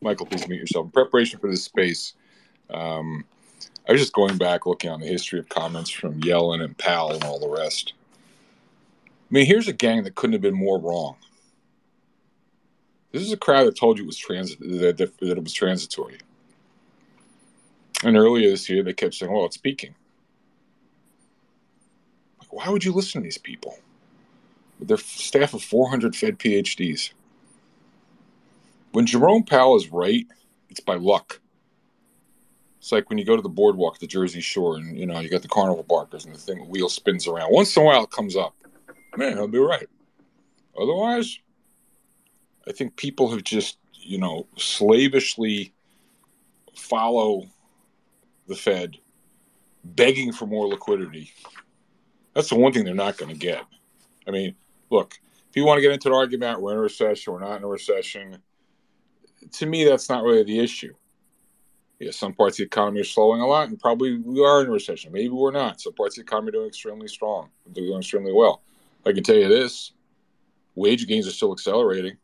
Michael, please mute yourself. In preparation for this space, um, I was just going back looking on the history of comments from Yellen and Powell and all the rest. I mean, here's a gang that couldn't have been more wrong. This is a crowd that told you it was transit that, that, it was transitory. And earlier this year, they kept saying, "Well, it's peaking." Like, why would you listen to these people? Their staff of 400 Fed PhDs. When Jerome Powell is right, it's by luck. It's like when you go to the boardwalk the Jersey Shore, and you know you got the carnival barkers, and the thing the wheel spins around. Once in a while, it comes up. Man, he'll be right. Otherwise, I think people have just you know slavishly follow the Fed, begging for more liquidity. That's the one thing they're not going to get. I mean, look, if you want to get into an argument, we're in a recession, we're not in a recession. To me, that's not really the issue. Yeah, some parts of the economy are slowing a lot, and probably we are in a recession. Maybe we're not. Some parts of the economy are doing extremely strong, they're doing extremely well. I can tell you this: wage gains are still accelerating.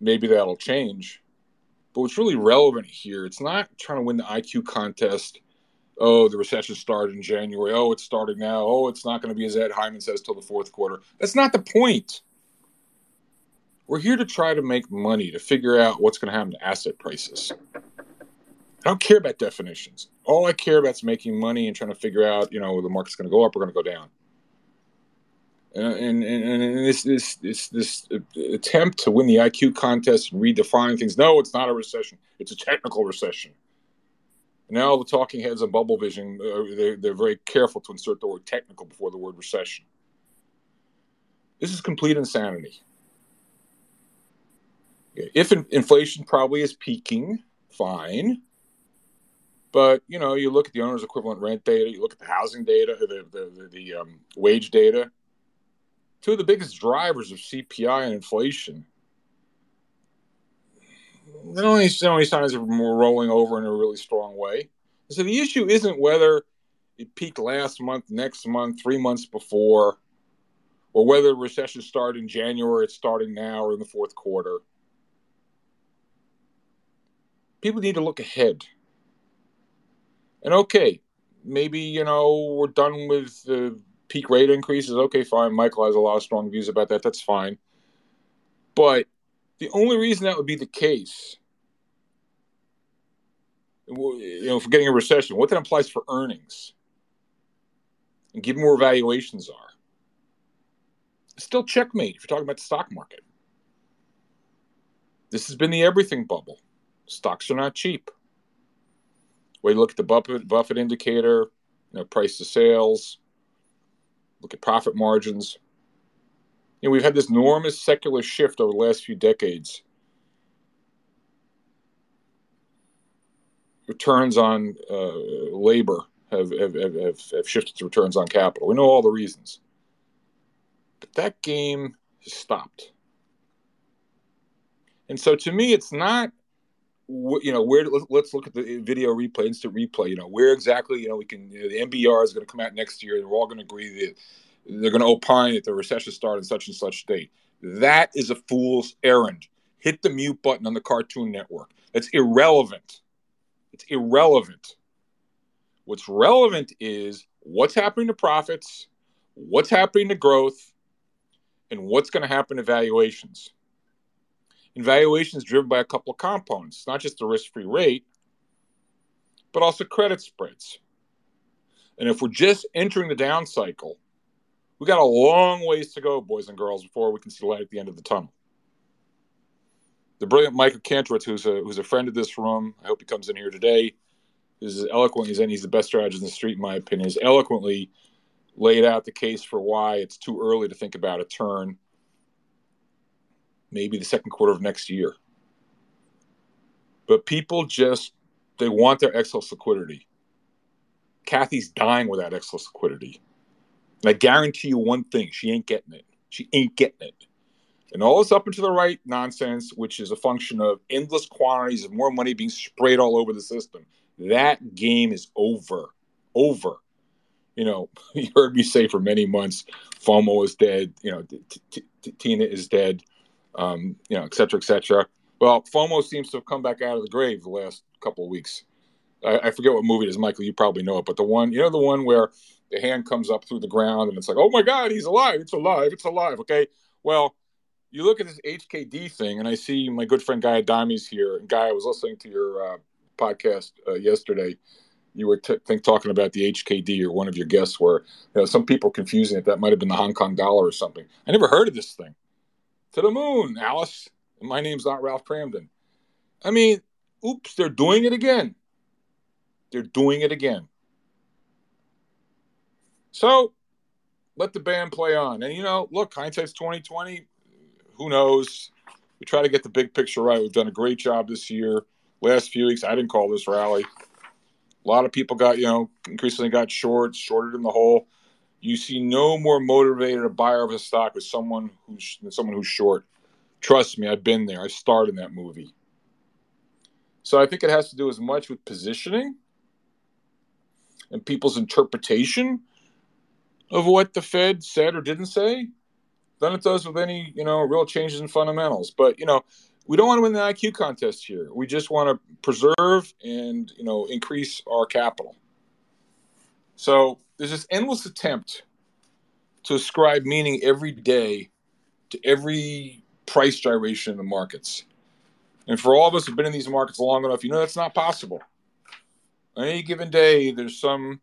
Maybe that'll change, but what's really relevant here, it's not trying to win the IQ contest. Oh, the recession started in January. Oh, it's starting now. Oh, it's not going to be as Ed Hyman says till the fourth quarter. That's not the point. We're here to try to make money to figure out what's going to happen to asset prices. I don't care about definitions. All I care about is making money and trying to figure out, you know, the market's going to go up or going to go down. And, and, and this, this, this, this attempt to win the IQ contest and redefine things. No, it's not a recession. It's a technical recession. Now the talking heads on Bubble Vision, uh, they're, they're very careful to insert the word technical before the word recession. This is complete insanity. If in, inflation probably is peaking, fine. But you know, you look at the owner's equivalent rent data, you look at the housing data, the the, the, the um, wage data. Two of the biggest drivers of CPI and inflation. Don't only show any signs of more rolling over in a really strong way. So the issue isn't whether it peaked last month, next month, three months before, or whether the recession started in January, it's starting now, or in the fourth quarter people need to look ahead. And okay, maybe, you know, we're done with the peak rate increases. Okay, fine. Michael has a lot of strong views about that. That's fine. But the only reason that would be the case, you know, for getting a recession, what that implies for earnings and given where valuations are, still checkmate if you're talking about the stock market. This has been the everything bubble. Stocks are not cheap. We look at the Buffett, Buffett indicator, you know, price to sales, look at profit margins. You know, we've had this enormous secular shift over the last few decades. Returns on uh, labor have, have, have, have shifted to returns on capital. We know all the reasons. But that game has stopped. And so to me, it's not you know where let's look at the video replay instant replay you know where exactly you know we can you know, the NBER is going to come out next year and we're all going to agree that they're going to opine that the recession started in such and such date. That is a fool's errand. Hit the mute button on the cartoon network. That's irrelevant. It's irrelevant. What's relevant is what's happening to profits what's happening to growth and what's going to happen to valuations and valuation is driven by a couple of components, not just the risk free rate, but also credit spreads. And if we're just entering the down cycle, we got a long ways to go, boys and girls, before we can see light at the end of the tunnel. The brilliant Michael Kantrowitz, who's a who's a friend of this room, I hope he comes in here today, is as eloquent as any. He's the best strategist in the street, in my opinion. Has eloquently laid out the case for why it's too early to think about a turn maybe the second quarter of next year. But people just they want their excess liquidity. Cathie's dying without excess liquidity. And I guarantee you one thing, she ain't getting it. She ain't getting it. And all this up and to the right nonsense, which is a function of endless quantities of more money being sprayed all over the system. That game is over. Over. You know, you heard me say for many months, FOMO is dead. You know, TINA is dead um, you know, et cetera, et cetera. Well, FOMO seems to have come back out of the grave the last couple of weeks. I, I forget what movie it is, Michael. You probably know it, but the one, you know, the one where the hand comes up through the ground and it's like, oh my God, he's alive. It's alive. It's alive. Okay. Well, you look at this HKD thing, and I see my good friend Guy Adami's here. And Guy, I was listening to your uh, podcast uh, yesterday. You were t- think talking about the HKD, or one of your guests were. You know, some people confusing it. That might have been the Hong Kong dollar or something. I never heard of this thing. To the moon, Alice. My name's not Ralph Kramden. I mean, oops, they're doing it again. They're doing it again. So let the band play on. And you know, look, hindsight's twenty twenty. Who knows? We try to get the big picture right. We've done a great job this year. Last few weeks, I didn't call this rally. A lot of people got, you know, increasingly got short, shorted in the hole. You see no more motivated a buyer of a stock with someone who's someone who's short. Trust me, I've been there. I starred in that movie. So I think it has to do as much with positioning and people's interpretation of what the Fed said or didn't say than it does with any, you know, real changes in fundamentals. But, you know, we don't want to win the IQ contest here. We just want to preserve and, you know, increase our capital. So there's this endless attempt to ascribe meaning every day to every price gyration in the markets. And for all of us who've been in these markets long enough, you know that's not possible. On any given day, there's some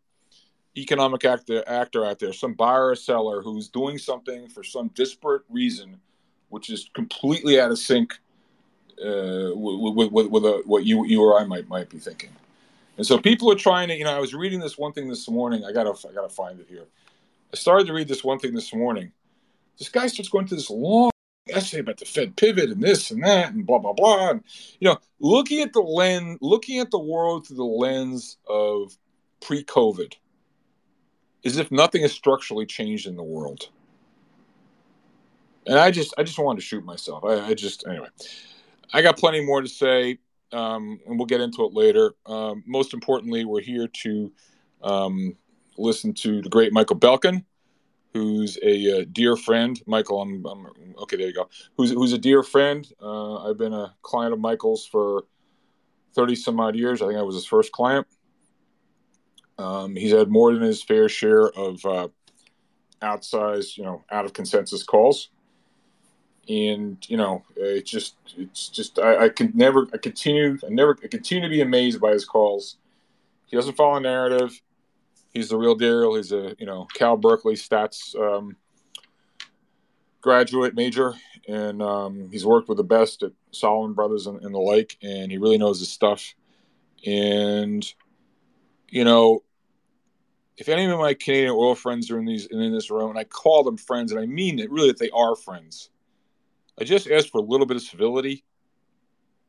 economic actor, actor out there, some buyer or seller who's doing something for some disparate reason, which is completely out of sync uh, with, with, with a, what you you or I might might be thinking. And so people are trying to, you know, I was reading this one thing this morning. I gotta I gotta find it here. I started to read this one thing this morning. This guy starts going to this long essay about the Fed pivot and this and that and blah blah blah. And you know, looking at the lens, looking at the world through the lens of pre-COVID, as if nothing has structurally changed in the world. And I just, I just wanted to shoot myself. I, I just, anyway, I got plenty more to say, um, and we'll get into it later. Um, most importantly, we're here to um, listen to the great Michael Belkin who's a, uh, dear friend. Michael, I'm, I'm, okay. There you go. Who's who's a dear friend. Uh, I've been a client of Michael's for thirty some odd years. I think I was his first client. Um, he's had more than his fair share of uh, outsized, you know, out of consensus calls, and you know, it's just, it's just, I, I can never, I continue, I never, I continue to be amazed by his calls. He doesn't follow narrative he's the real deal. He's a you know Cal Berkeley stats um, graduate major, and um, he's worked with the best at Salomon Brothers and, and, the like, and he really knows his stuff. And you know, if any of my Canadian oil friends are in these in this room, and I call them friends, and I mean it really that they are friends. I just ask for a little bit of civility.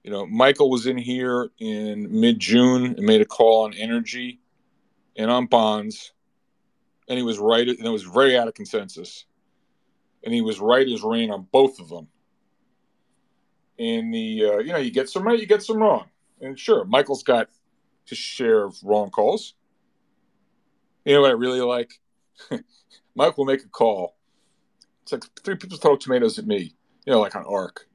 You know, Michael was in here in mid June and made a call on energy and on bonds, and he was right, and it was very out of consensus, and he was right as rain on both of them. And the uh, you know you get some right, you get some wrong, and sure, Michael's got his share of wrong calls. You know what I really like? Mike will make a call. It's like three people throw tomatoes at me, you know, like on ARK.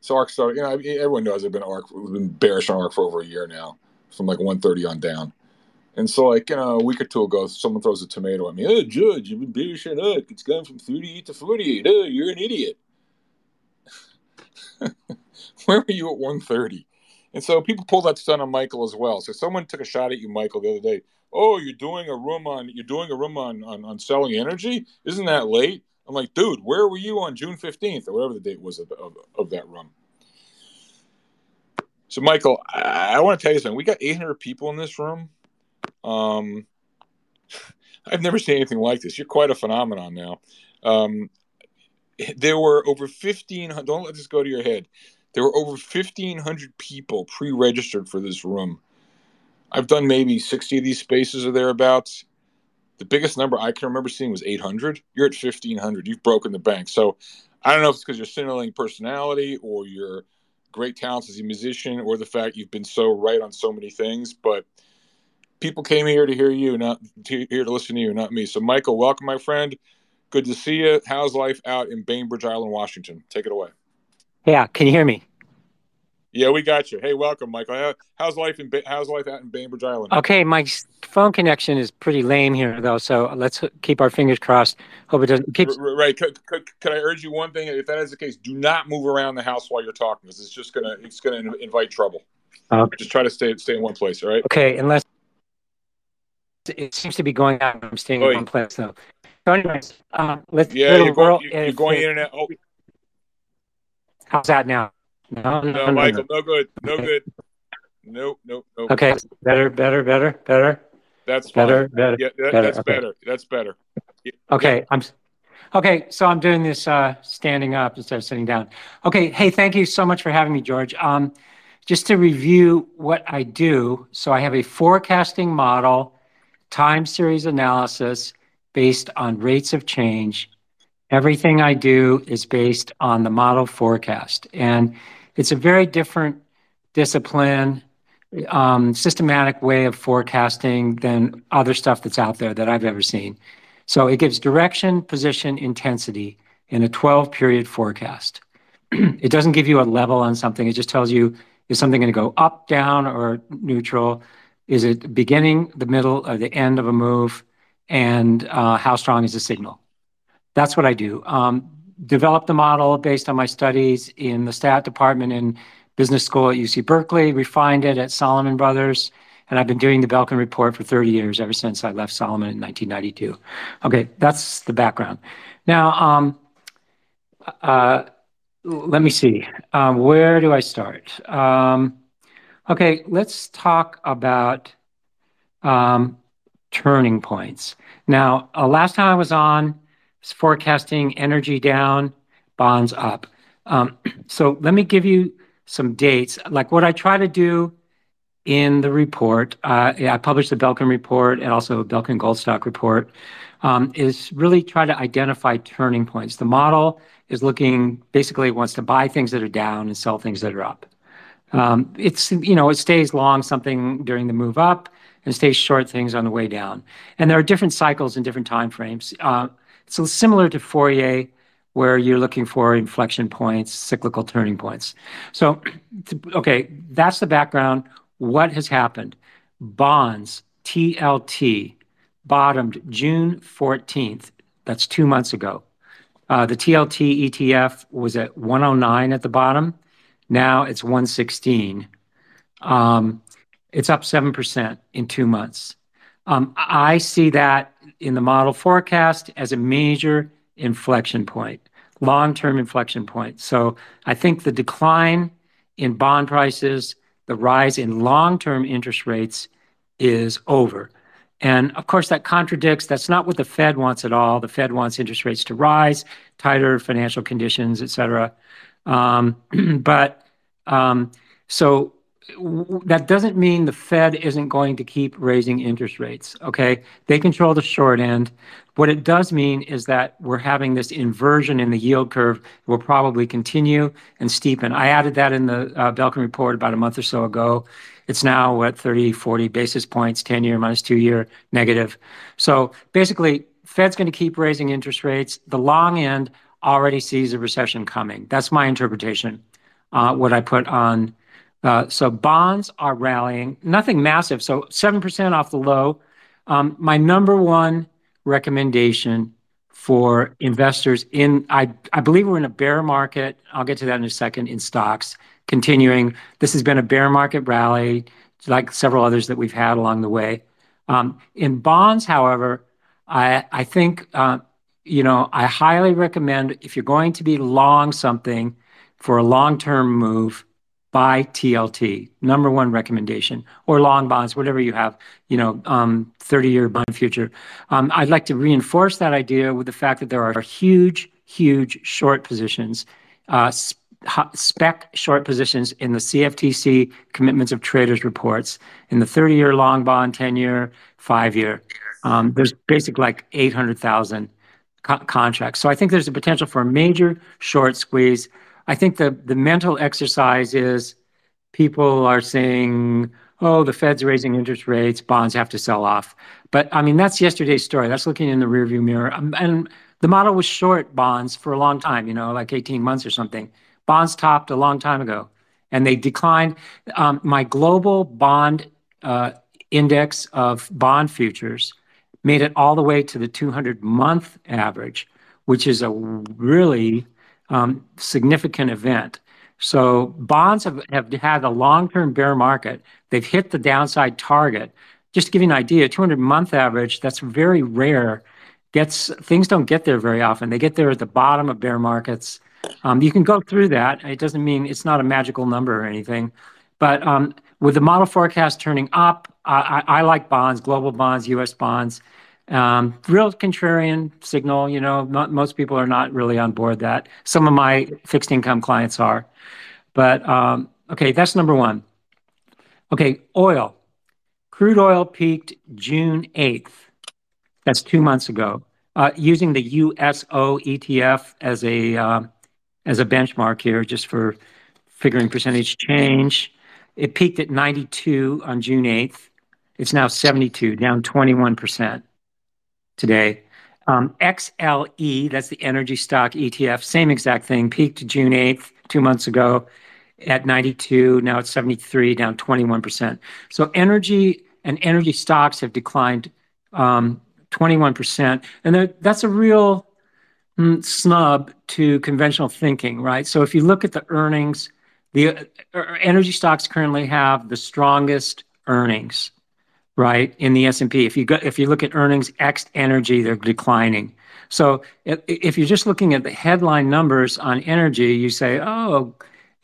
So ARK started, you know, everyone knows I've been ARK, we've been bearish on ARK for over a year now, from like 130 on down. And so, like, you know, a week or two ago, someone throws a tomato at me. Oh, Judge, you've been bearish on up. It's gone from 38 to 48. Oh, you're an idiot. Where were you at 130? And so people pull that stunt on Michael as well. So someone took a shot at you, Michael, the other day. Oh, you're doing a room on you're doing a room on, on, on selling energy? Isn't that late? I'm like, dude, where were you on June 15th or whatever the date was of, of, of that room? So, Michael, I, I want to tell you something. We got 800 people in this room um, I've never seen anything like this. You're quite a phenomenon now. Um, there were over 1,500, don't let this go to your head. There were over 1,500 people pre registered for this room. I've done maybe 60 of these spaces or thereabouts. The biggest number I can remember seeing was 800. You're at 1,500. You've broken the bank. So I don't know if it's because you're signaling personality or your great talents as a musician or the fact you've been so right on so many things, but people came here to hear you, not to, here to listen to you, not me. So, Michael, welcome, my friend. Good to see you. How's life out in Bainbridge Island, Washington? Take it away. Yeah, can you hear me? Yeah, we got you. Hey, welcome, Michael. how's life in how's life out in Bainbridge Island? Okay, my phone connection is pretty lame here, though. So let's keep our fingers crossed. Hope it doesn't. Keep... Right. Could, could, could, I urge you one thing? If that is the case, do not move around the house while you're talking, because it's just gonna it's gonna invite trouble. Okay. Just try to stay stay in one place. All right. Okay, unless it seems to be going out. I'm staying in one place. So, so anyways, um, let's. Yeah, you're going, you're, you're going in and out. Oh. How's that now? No, no, no Michael, no, good, no good. Nope, nope, nope. Okay, better, better, better, better. That's fine. better, better. Yeah, that, better. that's okay. better. That's better. Yeah. Okay, I'm. Okay, so I'm doing this uh, standing up instead of sitting down. Okay, hey, thank you so much for having me, George. Um, just to review what I do, so I have a forecasting model, time series analysis based on rates of change. Everything I do is based on the model forecast, and it's a very different discipline, um, systematic way of forecasting than other stuff that's out there that I've ever seen. So it gives direction, position, intensity in a 12 period forecast. it doesn't give you a level on something. It just tells you is something going to go up, down, or neutral? Is it beginning, the middle, or the end of a move? And uh, how strong is the signal? That's what I do. Um, developed the model based on my studies in the stat department in business school at UC Berkeley, refined it at Salomon Brothers, and I've been doing the Belkin report for 30 years, ever since I left Salomon in 1992. Okay, that's the background. Now, um, uh, let me see. Um, where do I start? Um, okay, let's talk about um, turning points. Now, uh, last time I was on, forecasting energy down, bonds up. Um, so let me give you some dates. Like what I try to do in the report, uh, I published the Belkin report and also a Belkin Goldstock report, um, is really try to identify turning points. The model is looking basically wants to buy things that are down and sell things that are up. Um, it's you know it stays long something during the move up and stays short things on the way down. And there are different cycles and different time frames. Uh, similar to Fourier, where you're looking for inflection points, cyclical turning points. So, okay, that's the background. What has happened? Bonds, TLT, bottomed June 14th. That's two months ago. Uh, the TLT ETF was at 109 at the bottom. Now it's 116. Um, it's up 7% in two months. Um, I see that in the model forecast as a major inflection point, long-term inflection point. So I think the decline in bond prices, the rise in long-term interest rates is over. And of course, that contradicts, that's not what the Fed wants at all. The Fed wants interest rates to rise, tighter financial conditions, et cetera. That doesn't mean the Fed isn't going to keep raising interest rates, okay? They control the short end. What it does mean is that we're having this inversion in the yield curve will probably continue and steepen. I added that in the uh, Belkin report about a month or so ago. It's now, what, 30, 40 basis points, 10-year minus two-year negative. So basically, Fed's going to keep raising interest rates. The long end already sees a recession coming. That's my interpretation, uh, what I put on bonds are rallying, nothing massive. So 7% off the low. Um, my number one recommendation for investors in, I believe we're in a bear market. I'll get to that in a second in stocks continuing. This has been a bear market rally, like several others that we've had along the way. Um, in bonds, however, I think, uh, you know, I highly recommend if you're going to be long something for a long-term move, buy TLT, number one recommendation, or long bonds, whatever you have, you know, 30-year um, bond future. Um, I'd like to reinforce that idea with the fact that there are huge, huge short positions, uh, spec short positions in the CFTC commitments of traders reports, in the 30-year long bond, 10-year, five-year. Um, there's basically like 800,000 contracts. So I think there's a potential for a major short squeeze. I think the the mental exercise is people are saying, "Oh, the Fed's raising interest rates, bonds have to sell off." But I mean, that's yesterday's story. That's looking in the rearview mirror. Um, and the model was short bonds for a long time, you know, like 18 months or something. Bonds topped a long time ago. and they declined. My global bond index of bond futures made it all the way to the 200-month average, which is a really Um, significant event. So bonds have have had a long-term bear market. They've hit the downside target. Just to give you an idea, 200-month average, that's very rare. Gets Things don't get there very often. They get there at the bottom of bear markets. Um, you can go through that. It doesn't mean it's not a magical number or anything. But um, with the model forecast turning up, I like bonds, global bonds, U.S. bonds. Um, real contrarian signal. You know, most people are not really on board that. Some of my fixed income clients are. But um, okay, that's number one. Okay, oil. Crude oil peaked June 8th. That's two months ago. Uh, using the USO ETF as a um, as a benchmark here, just for figuring percentage change. It peaked at 92 on June 8th. It's now 72, down 21% today. Um, XLE, that's the energy stock ETF, same exact thing, peaked June 8th, two months ago at 92. Now it's 73, down 21%. So energy and energy stocks have declined um, 21%, and that's a real mm, snub to conventional thinking, right? So if you look at the earnings, the uh, er, er, energy stocks currently have the strongest earnings, right, in the S&P. If you go, if you look at earnings ex energy, they're declining. So, if you're just looking at the headline numbers on energy, you say, "Oh,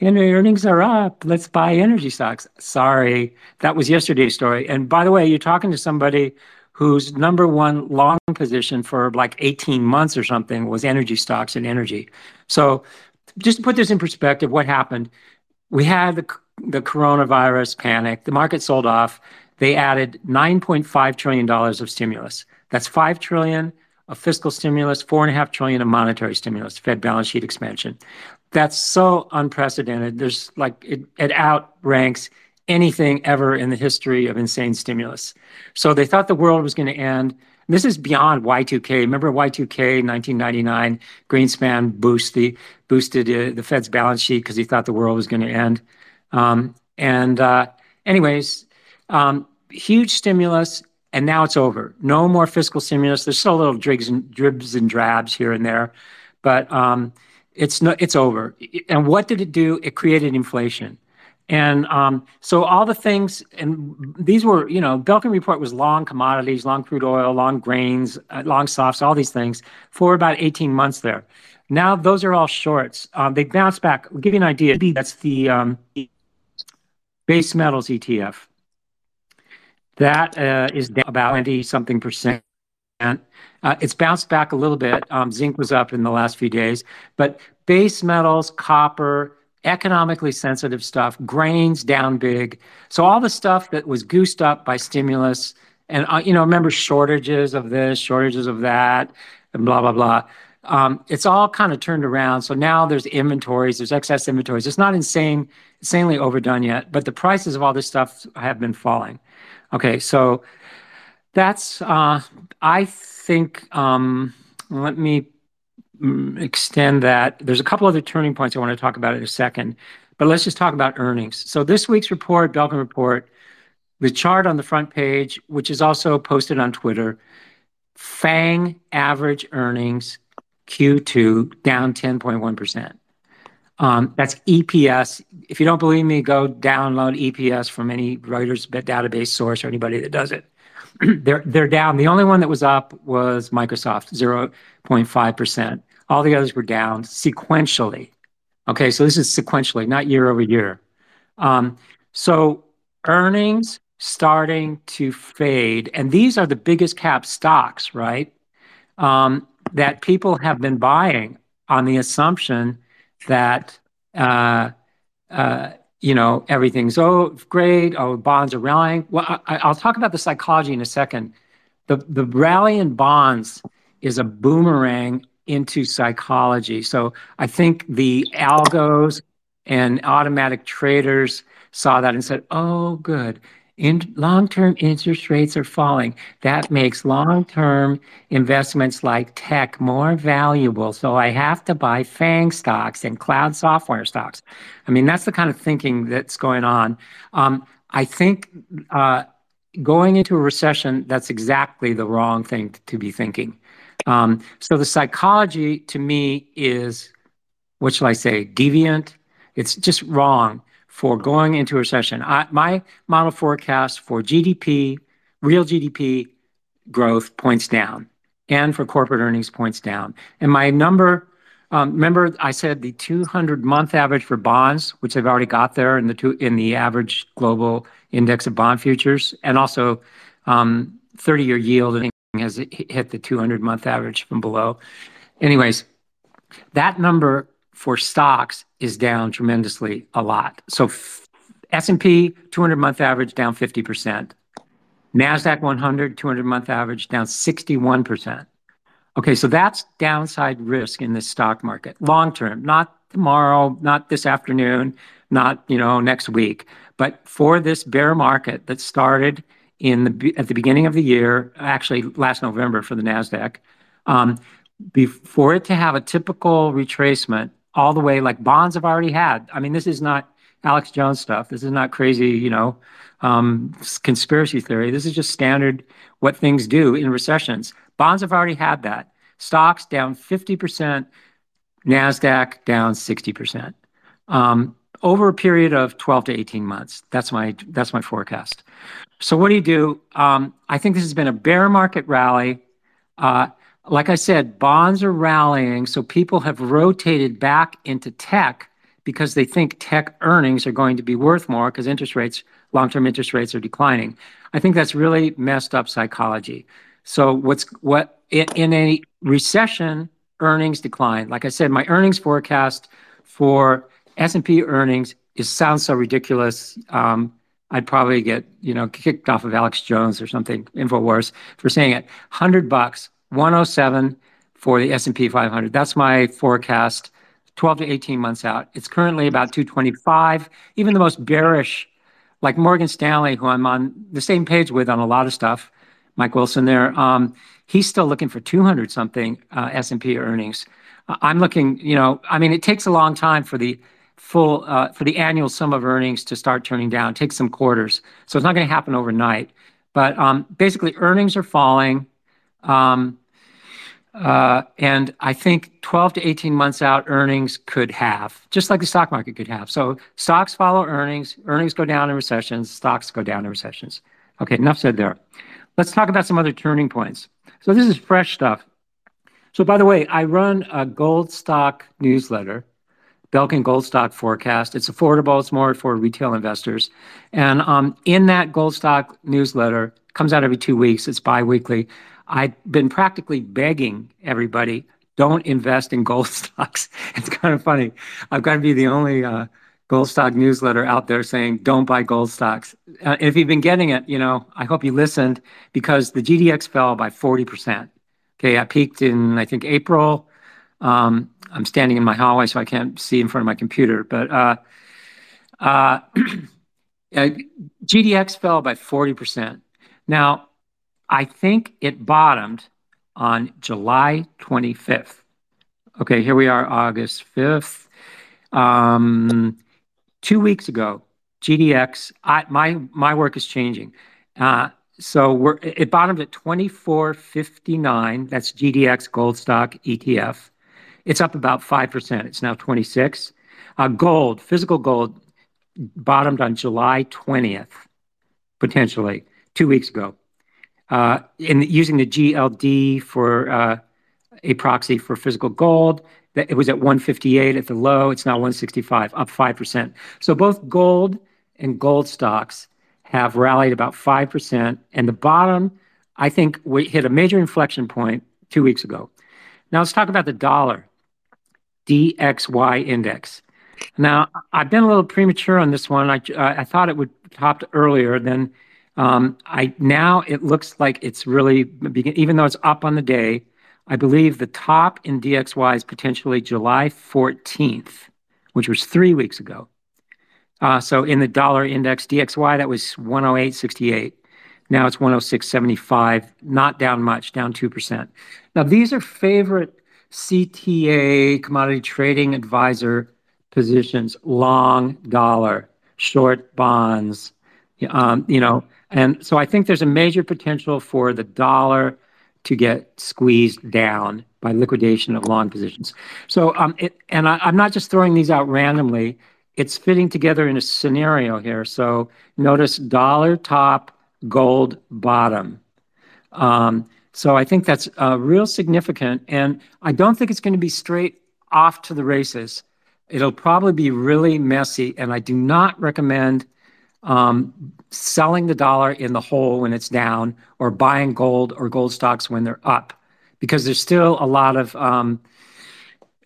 energy earnings are up. Let's buy energy stocks." Sorry, that was yesterday's story. And by the way, you're talking to somebody whose number one long position for like 18 months or something was energy stocks and energy. So just to put this in perspective, what happened, we had the coronavirus panic. The market sold off. They added $9.5 trillion of stimulus. That's 5 trillion of fiscal stimulus, 4.5 trillion of monetary stimulus, Fed balance sheet expansion. That's so unprecedented. There's like it outranks anything ever in the history of insane stimulus. So they thought the world was going to end. This is beyond Y2K. Remember Y2K, 1999, Greenspan boost the, boosted uh, the Fed's balance sheet because he thought the world was going to end. Um, and, uh, anyways, Um, huge stimulus, and now it's over. No more fiscal stimulus. There's still little dribs and drabs here and there, but um, it's no, it's over. And what did it do? It created inflation. And um, so all the things, and these were, you know, Belkin report was long commodities, long crude oil, long grains, uh, long softs, all these things for about 18 months there. Now those are all shorts. Um, they bounced back. I'll give you an idea. That's the base metals ETF. That uh, is down about 20-something percent. Uh, it's bounced back a little bit. Um, zinc was up in the last few days. But base metals, copper, economically sensitive stuff, grains down big. So all the stuff that was goosed up by stimulus, and uh, you know, remember shortages of this, shortages of that, and blah, blah, blah. Um, it's all kind of turned around. So now there's inventories, there's excess inventories. It's not insane, insanely overdone yet, but the prices of all this stuff have been falling. Okay. So that's, uh, I think, let me extend that. There's a couple other turning points I want to talk about in a second, but let's just talk about earnings. So this week's report, Belkin report, the chart on the front page, which is also posted on Twitter, FANG average earnings Q2 down 10.1%. Um, that's EPS. If you don't believe me, go download EPS from any Reuters database source or anybody that does it. They're down. The only one that was up was Microsoft, 0.5%. All the others were down sequentially. Okay, so this is sequentially, not year-over-year. Um, so earnings starting to fade, and these are the biggest cap stocks, right? Um, that people have been buying on the assumption that uh, uh, you know everything's oh great, oh bonds are rallying. Well, I'll talk about the psychology in a second. The rally in bonds is a boomerang into psychology. So I think the algos and automatic traders saw that and said, "Oh, good. Long-term interest rates are falling. That makes long-term investments like tech more valuable. So I have to buy FANG stocks and cloud software stocks. I mean, that's the kind of thinking that's going on. Um, I think uh, going into a recession, that's exactly the wrong thing to be thinking. Um, so the psychology to me is, what shall I say, deviant. It's just wrong for going into a recession. My model forecast for GDP, real GDP growth points down, and for corporate earnings points down. And my number, um, remember I said the 200-month average for bonds, which I've already got there in the average global index of bond futures, and also um, 30-year yield has hit the 200-month average from below. Anyways, that number for stocks is down tremendously a lot. So S&P 200-month average down 50%. NASDAQ 100 200-month average down 61%. Okay, so that's downside risk in the stock market. Long-term, not tomorrow, not this afternoon, not you know, next week, but for this bear market that started in the at the beginning of the year, actually last November for the NASDAQ, um, before it to have a typical retracement all the way like bonds have already had. I mean, this is not Alex Jones stuff. This is not crazy you know, um, conspiracy theory. This is just standard what things do in recessions. Bonds have already had that. Stocks down 50%, NASDAQ down 60% um, over a period of 12 to 18 months. That's my that's my forecast. So what do you do? Um, I think this has been a bear market rally. Uh, Like I said, bonds are rallying, so people have rotated back into tech because they think tech earnings are going to be worth more because interest rates, long-term interest rates are declining. I think that's really messed up psychology. So what's what in a recession, earnings decline. Like I said, my earnings forecast for S&P earnings is sounds so ridiculous. Um, I'd probably get you know, kicked off of Alex Jones or something, InfoWars, for saying it. $100, 107 for the S&P 500. That's my forecast 12 to 18 months out. It's currently about 225. Even the most bearish, like Morgan Stanley, who I'm on the same page with on a lot of stuff, Mike Wilson there, um, he's still looking for 200-something uh, S&P earnings. Uh, I'm looking, you know, I mean, it takes a long time for the full uh, for the annual sum of earnings to start turning down. It takes some quarters. So it's not going to happen overnight. But um, basically, earnings are falling. Um, uh, and I think 12 to 18 months out, earnings could have, just like the stock market could have. So stocks follow earnings. Earnings go down in recessions. Stocks go down in recessions. Okay, enough said there. Let's talk about some other turning points. So this is fresh stuff. So by the way, I run a gold stock newsletter, Belkin Gold Stock Forecast. It's affordable. It's more for retail investors. And um, in that gold stock newsletter, comes out every two weeks. It's biweekly. I've been practically begging everybody, don't invest in gold stocks. It's kind of funny. I've got to be the only uh, gold stock newsletter out there saying, don't buy gold stocks. Uh, if you've been getting it, you know, I hope you listened because the GDX fell by 40%. Okay, I peaked in, I think, April. Um, I'm standing in my hallway, so I can't see in front of my computer. But uh, GDX fell by 40%. Now, I think it bottomed on July 25th. Okay, here we are, August 5th. Um, two weeks ago, GDX, my my work is changing. Uh, so we're, it bottomed at 2459. That's GDX Gold Stock ETF. It's up about 5%. It's now 26. Uh, gold, physical gold, bottomed on July 20th, potentially, two weeks ago. Uh, in using the GLD for uh, a proxy for physical gold, it was at 158 at the low. It's now 165, up 5%. So both gold and gold stocks have rallied about 5%. And the bottom, I think, we hit a major inflection point two weeks ago. Now, let's talk about the dollar, DXY index. Now, I've been a little premature on this one. I thought it would top earlier. Um, then now it looks like it's really, even though it's up on the day, I believe the top in DXY is potentially July 14th, which was three weeks ago. Uh, so in the dollar index DXY, that was 108.68. Now it's 106.75, not down much, down 2%. Now, these are favorite CTA, Commodity Trading Advisor positions, long dollar, short bonds. Um, And so I think there's a major potential for the dollar to get squeezed down by liquidation of long positions. So, um, and I'm not just throwing these out randomly. It's fitting together in a scenario here. So notice dollar top, gold bottom. Um, so I think that's uh, real significant. And I don't think it's going to be straight off to the races. It'll probably be really messy. And I do not recommend Um, selling the dollar in the hole when it's down or buying gold or gold stocks when they're up because there's still a lot of, um,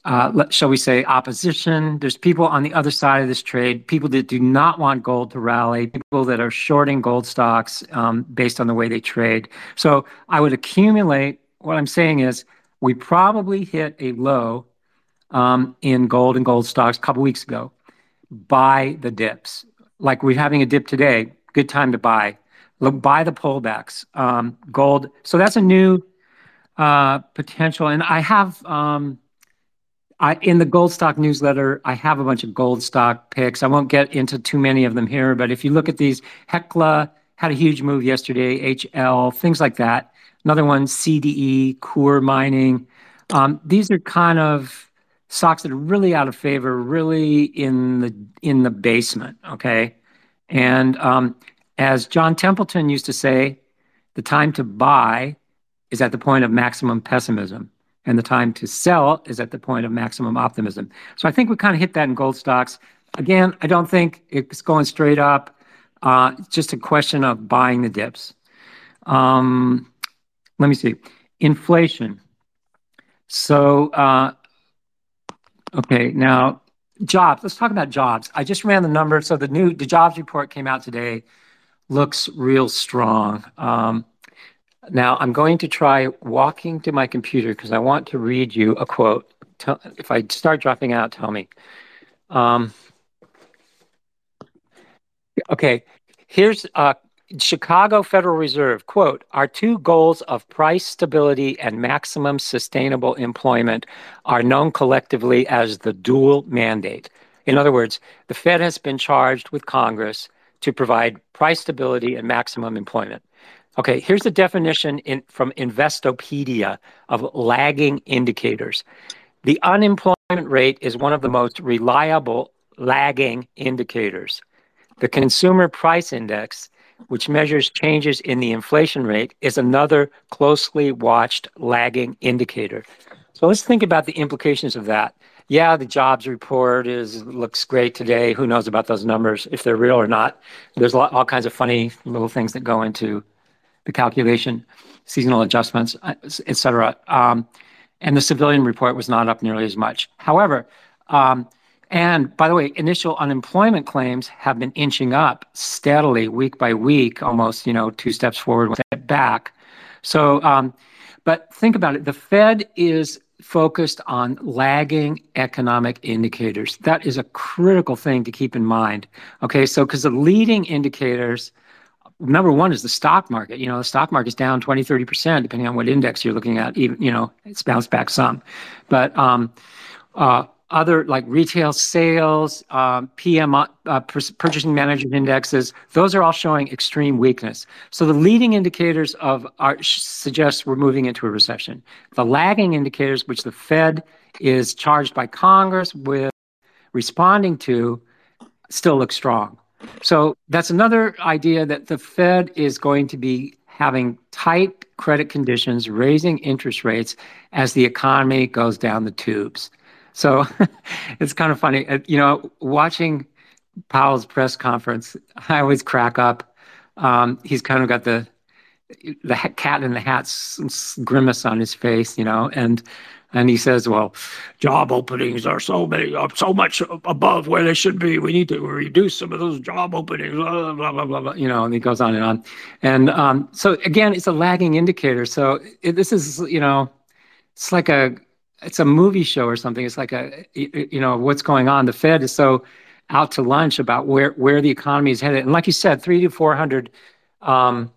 uh, shall we say, opposition. There's people on the other side of this trade, people that do not want gold to rally, people that are shorting gold stocks um, based on the way they trade. So I would accumulate. What I'm saying is we probably hit a low in gold and gold stocks a couple weeks ago. Buy the dips. Like we're having a dip today, good time to buy. Buy the pullbacks. Um, gold. So that's a new uh, potential. And I have um, in the gold stock newsletter, I have a bunch of gold stock picks. I won't get into too many of them here, but if you look at these, Hecla had a huge move yesterday, HL, things like that. Another one, CDE, Coeur Mining. Um, these are kind of stocks that are really out of favor, really in the in the basement, okay? And um, as John Templeton used to say, the time to buy is at the point of maximum pessimism, and the time to sell is at the point of maximum optimism. So I think we kind of hit that in gold stocks. Again, I don't think it's going straight up. Uh, it's just a question of buying the dips. Um, let me see. Inflation. So, uh, okay, now jobs. Let's talk about jobs. I just ran the numbers. So the new the jobs report came out today. Looks real strong. Um, now I'm going to try walking to my computer because I want to read you a quote. If I start dropping out, tell me. Um, okay. Here's uh, Chicago Federal Reserve. Quote, "Our two goals of price stability and maximum sustainable employment are known collectively as the dual mandate." In other words, the Fed has been charged with Congress to provide price stability and maximum employment. Okay, here's the definition from Investopedia of lagging indicators. The unemployment rate is one of the most reliable lagging indicators. The consumer price index, which measures changes in the inflation rate, is another closely watched lagging indicator. So let's think about the implications of that. Yeah, the jobs report is looks great today. Who knows about those numbers, if they're real or not? There's all kinds of funny little things that go into the calculation, seasonal adjustments, uh, etc. Um, and the civilian report was not up nearly as much. However, um, and by the way, initial unemployment claims have been inching up steadily week by week, almost you know two steps forward, one step back. So, um, but think about it. The Fed is focused on lagging economic indicators. That is a critical thing to keep in mind. Okay, so because the leading indicators, number one is the stock market. You know, the stock market is down 20%-30%, depending on what index you're looking at. Even, you know, it's bounced back some. But um, uh, other like retail sales, um, PMI, uh, Purchasing Managers' Indexes, those are all showing extreme weakness. So the leading indicators of suggest we're moving into a recession. The lagging indicators, which the Fed is charged by Congress with responding to, still look strong. So that's another idea that the Fed is going to be having tight credit conditions, raising interest rates as the economy goes down the tubes. So it's kind of funny. Uh, you know, watching Powell's press conference, I always crack up. Um, he's kind of got the the cat in the hat grimace on his face. You know, and and he says, "Well, job openings are so many, are so much above where they should be. We need to reduce some of those job openings." Blah blah blah blah. blah you know, and he goes on and on. And um, so again, it's a lagging indicator. So this is, you know, it's like a movie show or something. It's like a you know what's going on. The Fed is so out to lunch about where where the economy is headed. And like you said, 300-400 um,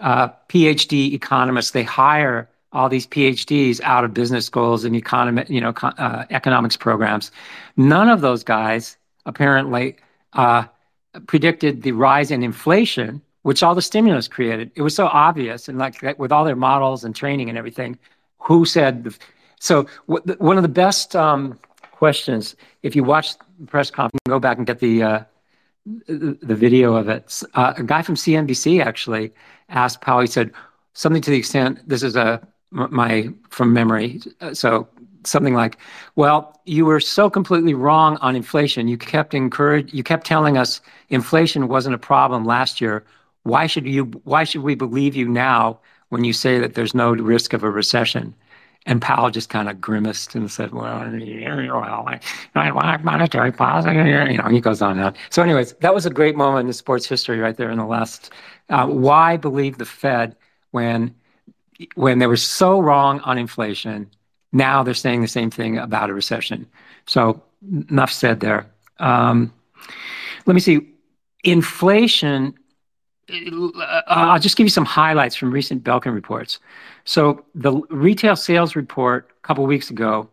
uh, PhD economists, they hire all these PhDs out of business schools and economic, you know, uh, economics programs. None of those guys apparently uh, predicted the rise in inflation, which all the stimulus created. It was so obvious, and like with all their models and training and everything. So, one of the best um, questions, if you watch the press conference, go back and get the uh, the video of it. Uh, a guy from CNBC actually asked Powell, he said something to the extent, this is a my from memory, uh, So something like, "Well, you were so completely wrong on inflation. You kept encourage, you kept telling us inflation wasn't a problem last year. Why should you? Why should we believe you now when you say that there's no risk of a recession?" Powell just kind of grimaced and said, "Well, I want monetary policy." You know, he goes on and on. So, anyways, that was a great moment in the sports history right there in the last. Uh, why believe the Fed when they were so wrong on inflation, now they're saying the same thing about a recession. So, enough said there. Um, let me see. Inflation, I'll just give you some highlights from recent Belkin reports. So the retail sales report a couple weeks ago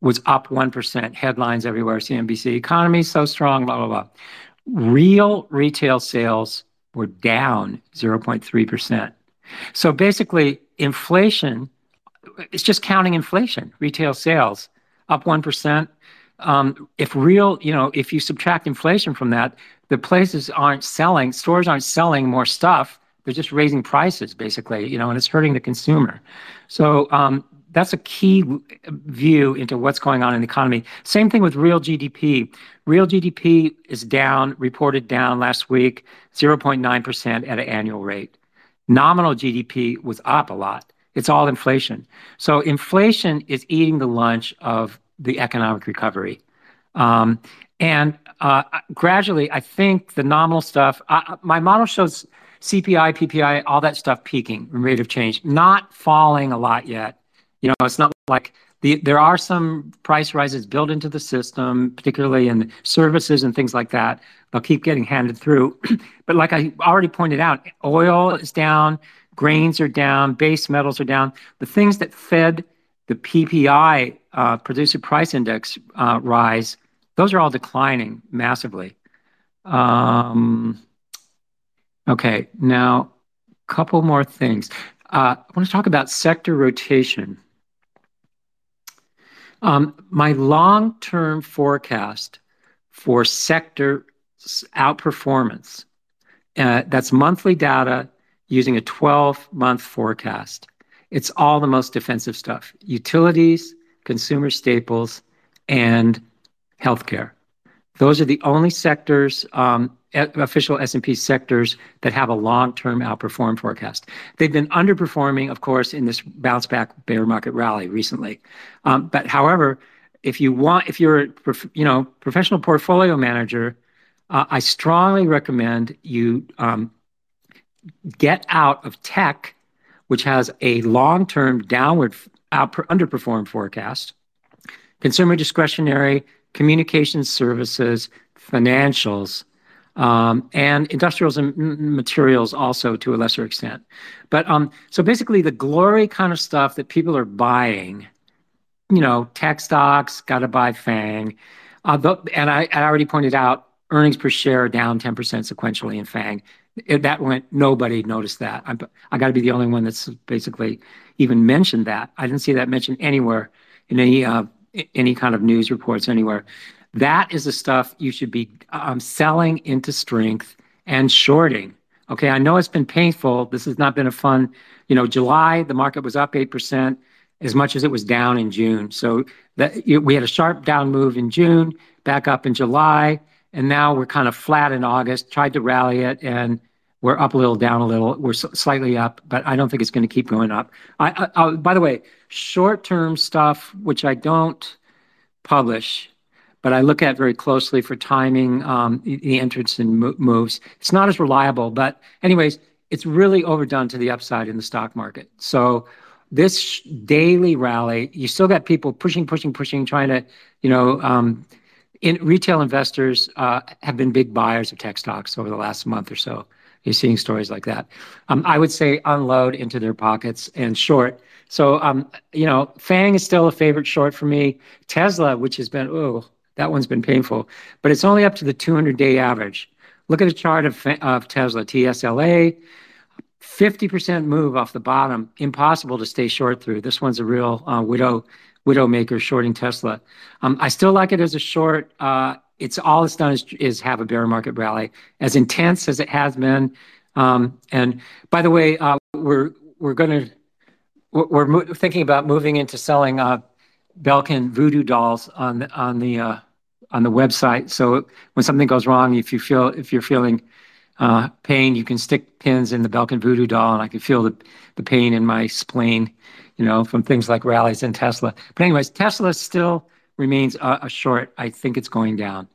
was up 1%. Headlines everywhere, CNBC, "Economy so strong," blah, blah. Blah. Real retail sales were down 0.3%. So basically, inflation, it's just counting inflation. Retail sales up 1%. Um, if you subtract inflation from that, the places aren't selling, stores aren't selling more stuff. They're just raising prices, basically, you know, and it's hurting the consumer. So um, that's a key view into what's going on in the economy. Same thing with real GDP. Real GDP is down, reported down last week, 0.9% at an annual rate. Nominal GDP was up a lot. It's all inflation. So inflation is eating the lunch of the economic recovery. Um, Uh, gradually, I think the nominal stuff, my model shows CPI, PPI, all that stuff peaking rate of change, not falling a lot yet. You know, it's not like the, there are some price rises built into the system, particularly in services and things like that. They'll keep getting handed through. But like I already pointed out, oil is down, grains are down, base metals are down. The things that fed the PPI, uh, Producer Price Index uh, rise, those are all declining massively. Um, okay, now a couple more things. Uh, I want to talk about sector rotation. Um, my long-term forecast for sector outperformance, uh, that's monthly data using a 12-month forecast. It's all the most defensive stuff. Utilities, consumer staples, and healthcare. Those are the only sectors, um, official S&P sectors, that have a long-term outperform forecast. They've been underperforming, of course, in this bounce back bear market rally recently. Um, but however, if you're a professional portfolio manager, uh, I strongly recommend you um, get out of tech, which has a long-term downward underperform forecast, consumer discretionary, communication services, financials, um, and industrials and materials also to a lesser extent. But um, so basically, the glory kind of stuff that people are buying, you know, tech stocks, got to buy FANG. Uh, and I already pointed out earnings per share down 10% sequentially in FANG. That went, nobody noticed that. I got to be the only one that's basically even mentioned that. I didn't see that mentioned anywhere in any uh, kind of news reports anywhere. That is the stuff you should be um, selling into strength and shorting. Okay, I know it's been painful. This has not been a fun you know, July, the market was up 8% as much as it was down in June. So that we had a sharp down move in June, back up in July, and now we're kind of flat in August. Tried to rally it, and we're up a little, down a little. We're slightly up, but I don't think it's going to keep going up. Oh, by the way, short-term stuff, which I don't publish, but I look at very closely for timing, um, the entrance and moves. It's not as reliable, but anyways, it's really overdone to the upside in the stock market. So this daily rally, you still got people pushing, pushing, pushing, trying to you know, um, retail investors uh, have been big buyers of tech stocks over the last month or so. You're seeing stories like that. Um, I would say unload into their pockets and short. So, um, you know, FANG is still a favorite short for me. Tesla, which has been, oh, that one's been painful, but it's only up to the 200-day average. Look at a chart of Tesla, TSLA, 50% move off the bottom. Impossible to stay short through. This one's a real uh, widowmaker shorting Tesla. Um, I still like it as a short. Uh, It's all it's done is is have a bear market rally, as intense as it has been. Um, and by the way, uh, we're we're going to we're thinking about moving into selling uh, Belkin voodoo dolls on the uh, on the website. So when something goes wrong, if you feel if you're feeling pain, you can stick pins in the Belkin voodoo doll, and I can feel the the pain in my spleen you know, from things like rallies in Tesla. But anyways, Tesla still remains a short. I think it's going down.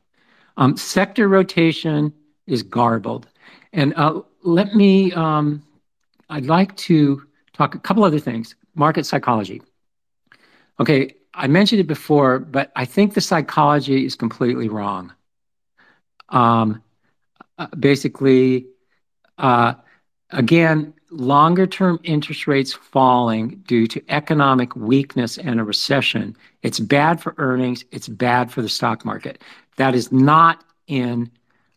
Um, sector rotation is garbled. And uh let me, um, I'd like to talk a couple other things. Market psychology. Okay, I mentioned it before, but I think the psychology is completely wrong. Um, uh, basically, uh, again, longer-term interest rates falling due to economic weakness and a recession, it's bad for earnings, it's bad for the stock market. That is not in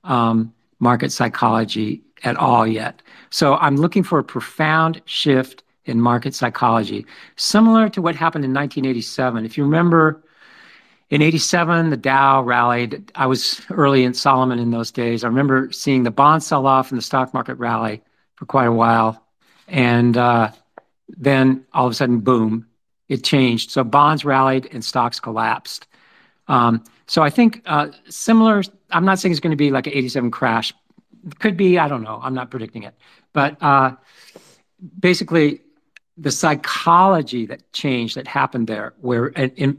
um, market psychology at all yet. So I'm looking for a profound shift in market psychology, similar to what happened in 1987. If you remember, in 87, the Dow rallied. I was early in Salomon in those days. I remember seeing the bonds sell off and the stock market rally for quite a while. And uh then all of a sudden, boom, it changed. So bonds rallied and stocks collapsed. Um so i think similar, I'm not saying it's going to be like an 1987 crash. Could be, I don't know. I'm not predicting it. But uh basically, the psychology that changed, that happened there, where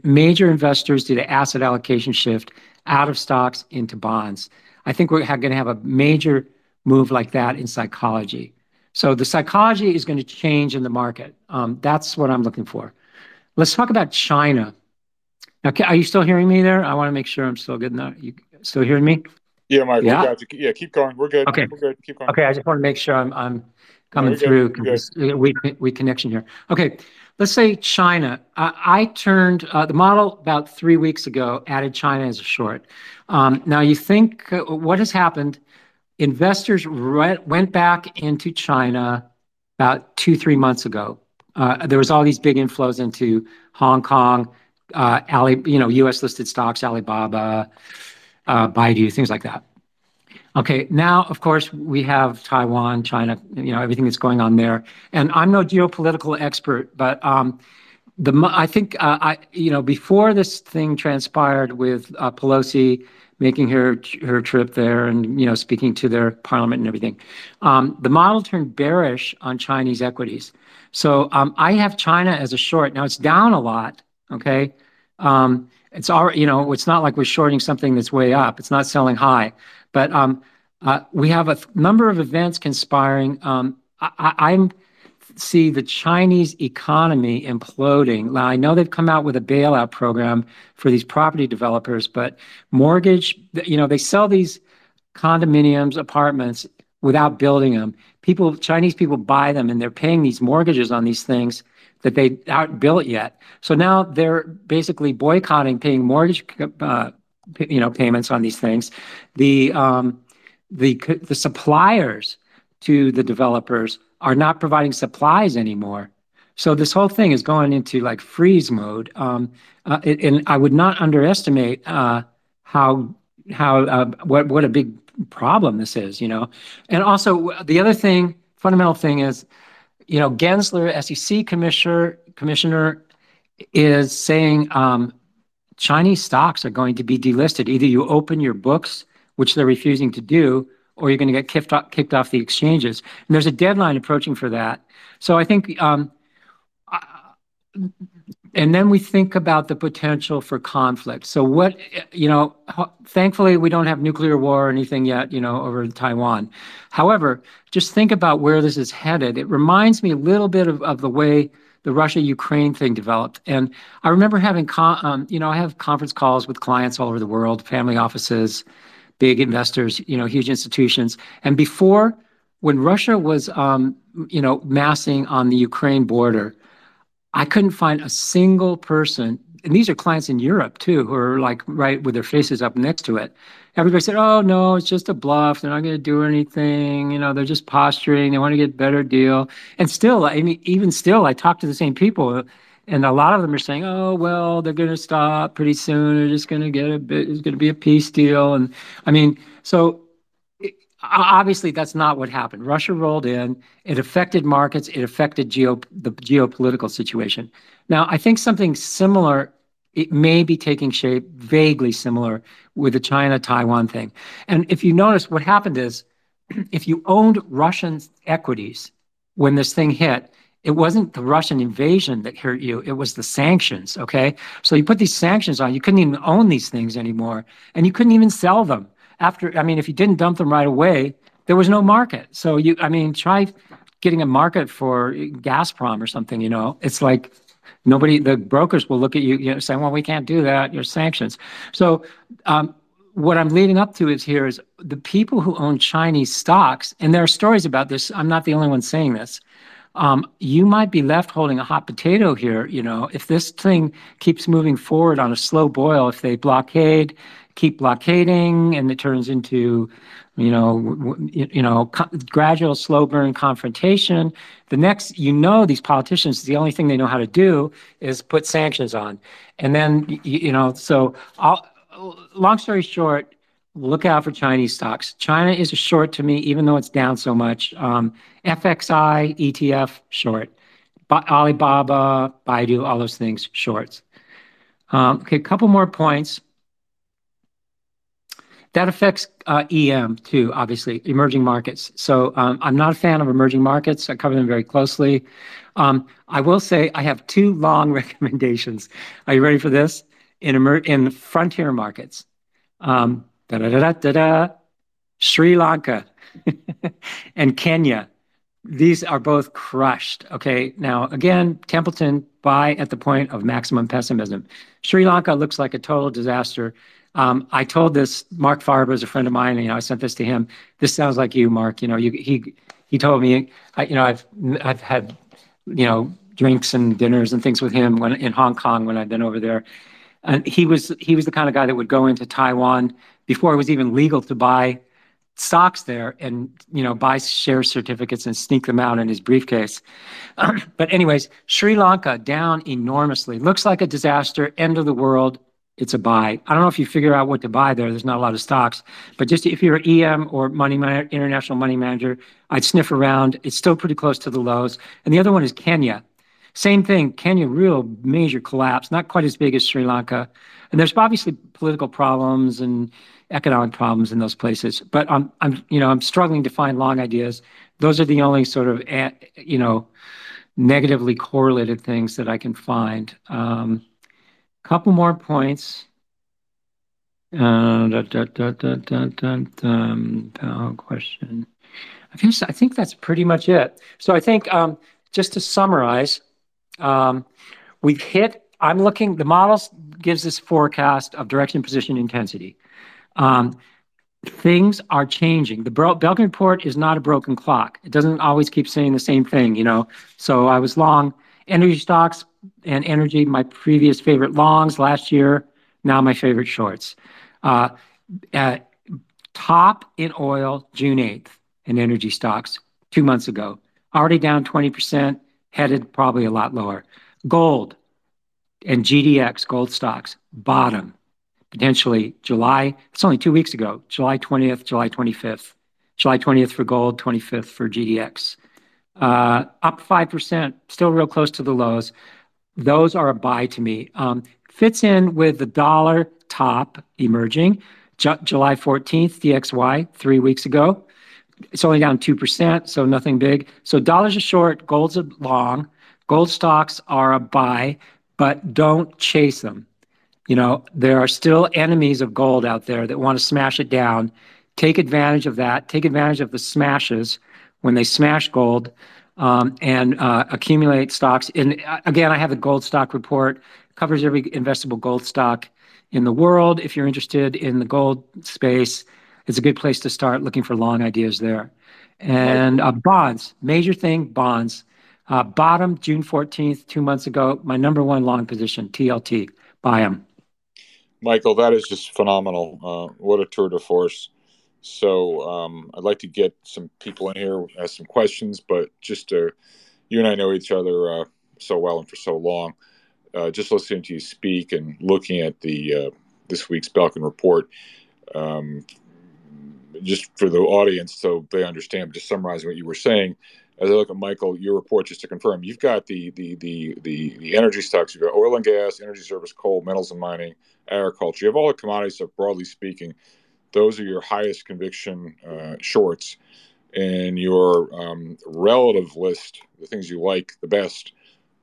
major investors did an asset allocation shift out of stocks into bonds. I think we're going to have a major move like that in psychology. So the psychology is going to change in the market. Um, that's what I'm looking for. Let's talk about China. Are you still hearing me there? I want to make sure I'm still good. You still hearing me? Yeah, Mike. Yeah, keep going. We're good. Okay. We're good. Keep going. Okay. I just want to make sure I'm coming through because weak connection here. Okay. Let's say China. I turned uh, the model about three weeks ago, added China as a short. Um, now, you think uh, what has happened? Investors went back into China about two, three months ago. Uh, there was all these big inflows into Hong Kong, uh, you know, U.S.-listed stocks, Alibaba, uh, Baidu, things like that. Okay. Now, of course, we have Taiwan, China, everything that's going on there. And I'm no geopolitical expert, but um, I think before this thing transpired with Pelosi making her her trip there and you know speaking to their parliament and everything, Um, the model turned bearish on Chinese equities. So um, I have China as a short. Now, it's down a lot. Okay? Um, it's already you know it's not like we're shorting something that's way up. It's not selling high. But uh, we have a number of events conspiring. I see the Chinese economy imploding. Now, I know they've come out with a bailout program for these property developers, but mortgage, you know, they sell these condominiums, apartments without building them. People, Chinese people buy them, and they're paying these mortgages on these things that they aren't built yet. So now they're basically boycotting paying mortgage uh, you know, payments on these things. The um, the the suppliers to the developers are not providing supplies anymore. So this whole thing is going into like freeze mode. Um, uh, and I would not underestimate uh, how how uh, what what a big problem this is. You know. And also, the other thing, fundamental thing is you know, Gensler, SEC commissioner, is saying um, Chinese stocks are going to be delisted. Either you open your books, which they're refusing to do, or you're going to get kicked off the exchanges. And there's a deadline approaching for that. So I think, and then we think about the potential for conflict. So what, you know, thankfully, we don't have nuclear war or anything yet you know, over Taiwan. However, just think about where this is headed. It reminds me a little bit of the way the Russia-Ukraine thing developed. And I remember having, um, you know, I have conference calls with clients all over the world, family offices, big investors, you know, huge institutions. And before, when Russia was, um, you know, massing on the Ukraine border, I couldn't find a single person, and these are clients in Europe too, who are like right with their faces up next to it. Everybody said, "Oh no, it's just a bluff. They're not going to do anything. You know, they're just posturing. They want to get a better deal." And still, I mean, even still, I talk to the same people, and a lot of them are saying, "Oh well, they're going to stop pretty soon. They're just going to get a bit. It's going to be a peace deal." And I mean, so obviously that's not what happened. Russia rolled in. It affected markets. It affected geo the geopolitical situation. Now, I think something similar it may be taking shape, vaguely similar with the China-Taiwan thing. And if you notice, what happened is, if you owned Russian equities when this thing hit, it wasn't the Russian invasion that hurt you, it was the sanctions, okay? So you put these sanctions on, you couldn't even own these things anymore, and you couldn't even sell them. After, I mean, if you didn't dump them right away, there was no market. So you, I mean, try getting a market for Gazprom or something, you know? It's like Nobody, the brokers will look at you, you know, saying, well, we can't do that. You're sanctions. So um, what I'm leading up to is here is the people who own Chinese stocks, and there are stories about this. I'm not the only one saying this. Um, you might be left holding a hot potato here. You know, if this thing keeps moving forward on a slow boil, if they blockade, keep blockading, and it turns into you know, you know, gradual, slow burn confrontation. The next, you know, these politicians, the only thing they know how to do is put sanctions on, and then you know, so I'll, long story short, look out for Chinese stocks. China is a short to me, even though it's down so much. Um, FXI, ETF, short. Alibaba, Baidu, all those things, shorts. Um, okay, a couple more points. That affects uh, EM too, obviously, emerging markets. So um, I'm not a fan of emerging markets. I cover them very closely. Um, I will say I have two long recommendations. Are you ready for this? In, in frontier markets, um, da da da da da, Sri Lanka and Kenya. These are both crushed. Okay, now again, Templeton buy at the point of maximum pessimism. Sri Lanka looks like a total disaster. Um, I told this, Marc Faber is a friend of mine, and, you know, I sent this to him. This sounds like you, Mark. You know, you, he he told me, I, you know, I've I've had, you know, drinks and dinners and things with him when in Hong Kong when I've been over there, and he was he was the kind of guy that would go into Taiwan before it was even legal to buy stocks there and you know buy share certificates and sneak them out in his briefcase but anyways sri lanka down enormously looks like a disaster end of the world it's a buy. I don't know if you figure out what to buy there. There's not a lot of stocks, but just if you're an EM or money man- international money manager, I'd sniff around. It's still pretty close to the lows. And the other one is Kenya. Same thing. Kenya, real major collapse, not quite as big as Sri Lanka. And there's obviously political problems and economic problems in those places. But I'm, I'm, you know, I'm struggling to find long ideas. Those are the only sort of, eh, you know, negatively correlated things that I can find. Um, Couple more points. Uh, da, da, da, da, da, da, da, question. I guess I think that's pretty much it. So I think um, just to summarize, um, we've hit. I'm looking. The models gives this forecast of direction, position, intensity. Um, things are changing. The Belkin report is not a broken clock. It doesn't always keep saying the same thing. You know. So I was long Energy stocks and energy, my previous favorite longs last year, now my favorite shorts. Uh, top in oil June 8th in energy stocks two months ago. Already down 20%, headed probably a lot lower. Gold and GDX, gold stocks, bottom, potentially July. It's only two weeks ago, July 20th, July 25th. July 20th for gold, 25th for GDX. Uh, up 5%, still real close to the lows. Those are a buy to me. Um, fits in with the dollar top emerging. July 14th, DXY, three weeks ago. It's only down 2%, so nothing big. So dollars are short, gold's a long. Gold stocks are a buy, but don't chase them. You know, there are still enemies of gold out there that want to smash it down. Take advantage of that. Take advantage of the smashes when they smash gold. Um, and uh, accumulate stocks. And uh, again, I have the gold stock report, covers every investable gold stock in the world. If you're interested in the gold space, it's a good place to start looking for long ideas there. And uh, bonds, major thing, bonds. Bottom June 14th, two months ago, my number one long position, TLT. Buy them. Michael, that is just phenomenal. Uh, what a tour de force. So um, I'd like to get some people in here, ask some questions, but just to, you and I know each other uh, so well and for so long. Just listening to you speak and looking at the this week's Belkin report, um, just for the audience so they understand, just summarizing what you were saying. As I look at Michael, your report, just to confirm, you've got the the the the energy stocks. You've got oil and gas, energy service, coal, metals and mining, agriculture. You have all the commodities. So Broadly speaking, those are your highest conviction uh, shorts. And your um, relative list, the things you like the best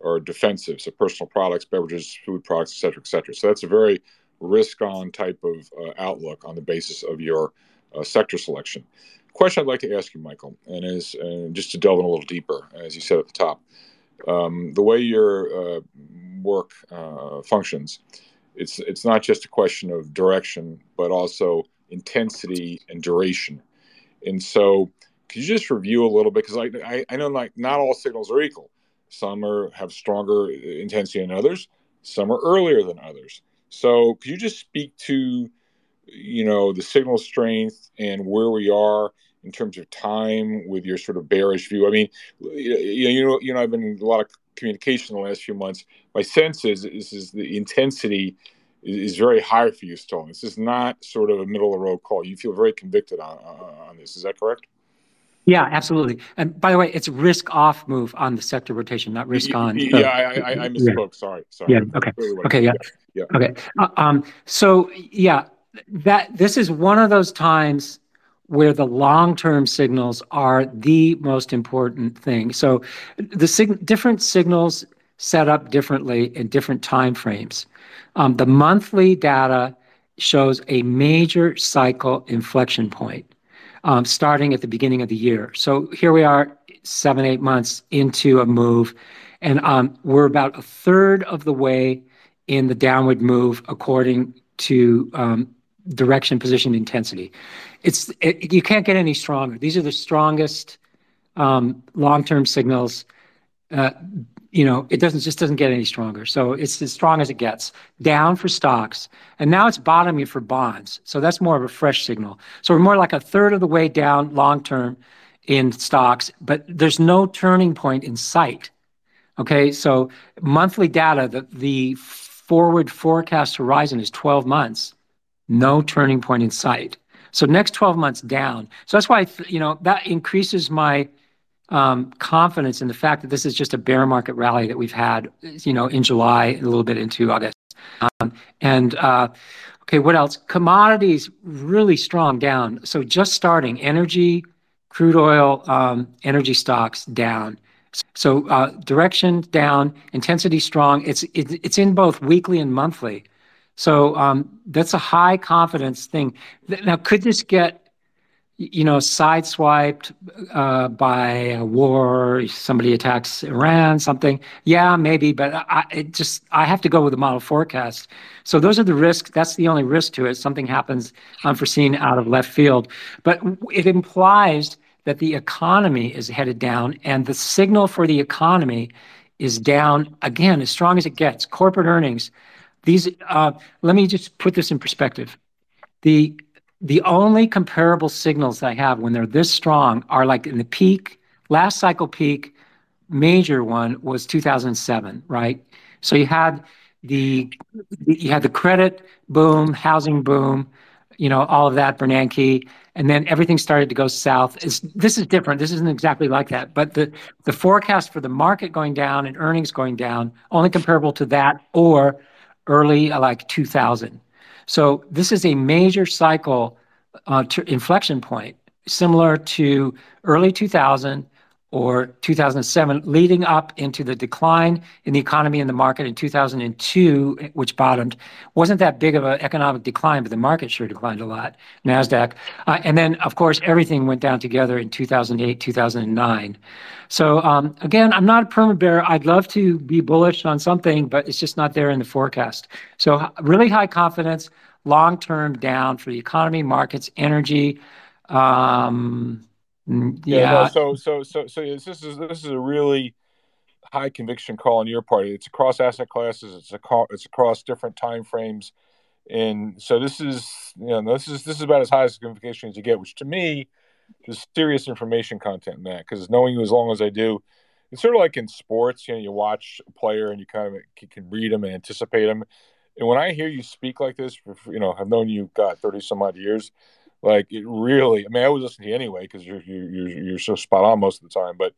are defensive, so personal products, beverages, food products, et cetera. et cetera. So That's a very risk-on type of uh, outlook on the basis of your uh, sector selection. Question I'd like to ask you, Michael, and is uh, just to delve in a little deeper, as you said at the top. Um, the way your uh, work uh, functions, it's it's not just a question of direction, but also intensity and duration. And so, could you just review a little bit, because I I know like not all signals are equal. Some are have stronger uh, intensity than others. Some are earlier than others. So, could you just speak to the signal strength and where we are in terms of time with your sort of bearish view? I mean, you know, you know, I have been in a lot of communication the last few months. My sense is is, is the intensity is very high for you still. This is not sort of a middle-of-the-road call. You feel very convicted on this. Is that correct? Yeah, absolutely. And by the way, it's risk-off move on the sector rotation, not risk-on. Yeah, I misspoke. Sorry. sorry. Yeah. Okay. Okay. Yeah. Okay. Uh, um, so yeah, this is one of those times where the long-term signals are the most important thing. So the different signals set up differently in different time frames. Um, the monthly data shows a major cycle inflection point, um, starting at the beginning of the year. So here we are, seven, eight months into a move, and um, we're about a third of the way in the downward move according to direction, position, intensity—it's You can't get any stronger. These are the strongest um, long-term signals. Uh, you know, it doesn't just doesn't get any stronger. So it's as strong as it gets. Down for stocks, and now it's bottoming for bonds. So that's more of a fresh signal. So we're more like a third of the way down long-term in stocks, but there's no turning point in sight. Okay? So monthly data, the forward forecast horizon is 12 months. No turning point in sight. So next 12 months down. So that's why you know, that increases my um, confidence in the fact that this is just a bear market rally that we've had you know, in July, a little bit into August. Um, and, uh, Okay, what else? Commodities, really strong down. So just starting. Energy, crude oil, um, energy stocks down. So uh, direction down, intensity strong. It's it's in both weekly and monthly. Um, that's a high confidence thing. Now, could this get you know, sideswiped uh, by a war, somebody attacks Iran, something? Yeah, maybe, but it just—I have to go with the model forecast. So those are the risks. That's the only risk to it. Something happens unforeseen out of left field. But it implies that the economy is headed down, and the signal for the economy is down, again, as strong as it gets. Corporate earnings. These uh, let me just put this in perspective. The only comparable signals I have when they're this strong are like in the peak, last cycle peak, major one was 2007, right? So you had the credit boom, housing boom, you know, all of that, Bernanke, and then everything started to go south. This is different. This isn't exactly like that. But the forecast for the market going down and earnings going down, only comparable to that or early like 2000. So This is a major cycle uh, inflection point, similar to early 2000 or 2007, leading up into the decline in the economy and the market in 2002, which bottomed. Wasn't that big of an economic decline, but the market sure declined a lot, Nasdaq. Uh, and then, of course, everything went down together in 2008, 2009. So um, again, I'm not a perma bear. I'd love to be bullish on something, but it's just not there in the forecast. So really high confidence, long term down for the economy, markets, energy. Um, yeah. yeah no, so so so so this is this is a really high conviction call on your part. It's across asset classes. It's a it's across different time frames, and so this is you know this is this is about as high as conviction as you get. Which to me is serious information content in that because knowing you as long as I do, it's sort of like in sports. You know, you watch a player and you kind of you can read them and anticipate them. And when I hear you speak like this, you know, I've known you got thirty some odd years like it really, I mean, I always listen to you anyway because you're, you're you're so spot on most of the time. But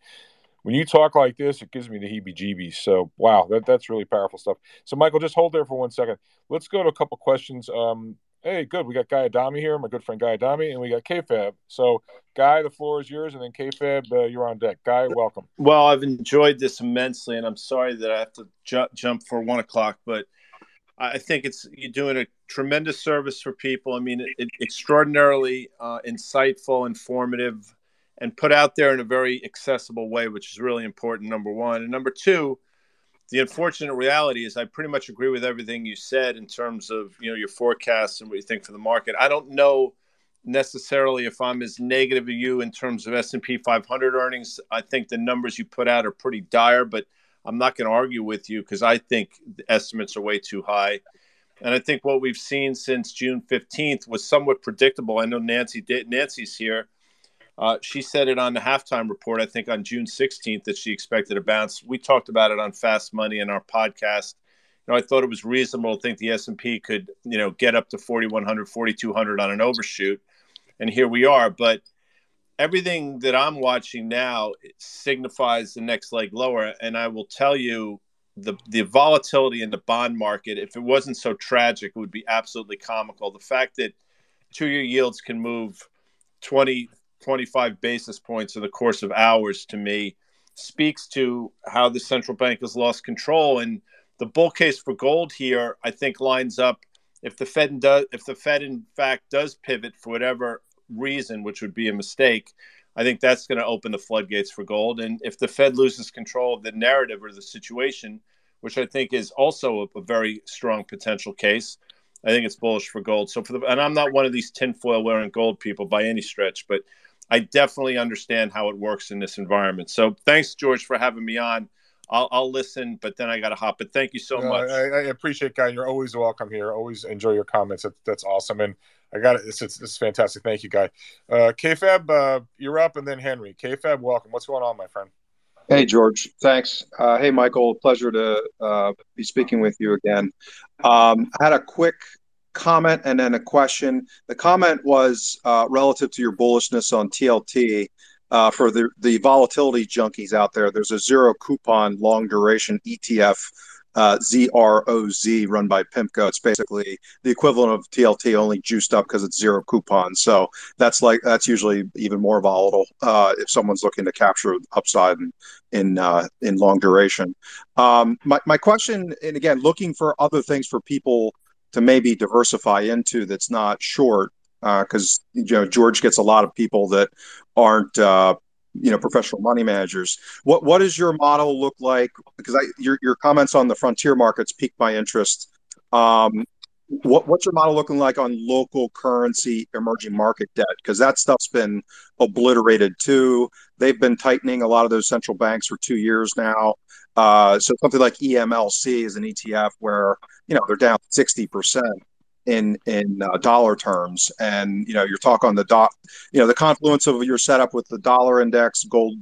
when you talk like this, it gives me the heebie-jeebies. So wow, that that's really powerful stuff. So Michael, just hold there for one second. Let's go to a couple questions. Um, hey, good. We got Guy Adami here, my good friend Guy Adami, and we got KFAB. So Guy, the floor is yours, and then KFAB, uh, you're on deck. Guy, welcome. Well, I've enjoyed this immensely, and I'm sorry that I have to ju- jump for one o'clock, but I think it's you're doing a tremendous service for people. I mean, it, extraordinarily uh, insightful, informative, and put out there in a very accessible way, which is really important. Number one, and number two, the unfortunate reality is I pretty much agree with everything you said in terms of you know your forecasts and what you think for the market. I don't know necessarily if I'm as negative as you in terms of S&P 500 earnings. I think the numbers you put out are pretty dire, but I'm not going to argue with you because I think the estimates are way too high. And I think what we've seen since June 15th was somewhat predictable. I know Nancy did, Nancy's here. Uh, she said it on the halftime report, I think on June 16th, that she expected a bounce. We talked about it on Fast Money in our podcast. You know, I thought it was reasonable to think the S&P could, you know, get up to 4,100, 4,200 on an overshoot. And here we are. But everything that I'm watching now signifies the next leg lower. And I will tell you the the volatility in the bond market, if it wasn't so tragic, it would be absolutely comical. The fact that two year yields can move 20, 25 basis points in the course of hours to me speaks to how the central bank has lost control. And the bull case for gold here, I think, lines up if the Fed does if the Fed in fact does pivot for whatever reason, which would be a mistake, I think that's going to open the floodgates for gold. And if the Fed loses control of the narrative or the situation, which I think is also a, a very strong potential case, I think it's bullish for gold. So for the and I'm not one of these tinfoil wearing gold people by any stretch, but I definitely understand how it works in this environment. So thanks, George, for having me on. I'll, I'll listen, but then I got to hop. But thank you so much. I, I, appreciate, guy. You're always welcome here. Always enjoy your comments. That, that's awesome. And I got it. It's, it's, it's fantastic. Thank you, Guy. Uh, KFAB, uh, you're up, and then Henry. KFAB, welcome. What's going on, my friend? Hey, George. Thanks. Uh, hey, Michael. Pleasure to uh, be speaking with you again. Um, I had a quick comment and then a question. The comment was uh, relative to your bullishness on TLT. Uh, for the, the volatility junkies out there, there's a zero coupon long duration ETF uh, ZROZ run by PIMCO. It's basically the equivalent of TLT, only juiced up because it's zero coupon. So that's like that's usually even more volatile uh, if someone's looking to capture upside in in, uh, in long duration. Um, my my question, and again, looking for other things for people to maybe diversify into that's not short because uh, you know George gets a lot of people that aren't uh, you know professional money managers. What what does your model look like? Because i your, your comments on the frontier markets piqued my interest. Um, what, what's your model looking like on local currency emerging market debt? Because that stuff's been obliterated too. They've been tightening a lot of those central banks for two years now. Uh, so something like emlc is an etf where you know they're down 60% in in uh, dollar terms. And you know you're talking on the dot you know the confluence of your setup with the dollar index gold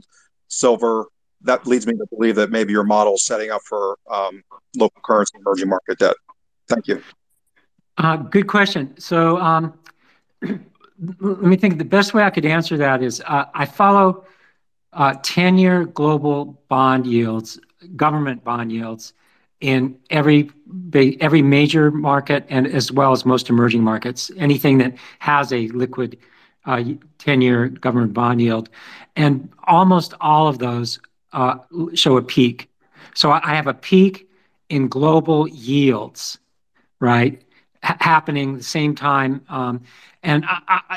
silver that leads me to believe that maybe your model is setting up for um, local currency emerging market debt. Thank you. Uh, good question. So um, let me think. The best way i could answer that is uh, i follow 10-year uh, global bond yields government bond yields in every every major market and as well as most emerging markets. Anything that has a liquid uh, 10-year government bond yield, and almost all of those uh, show a peak. So I have a peak in global yields, right, happening the same time. Um, and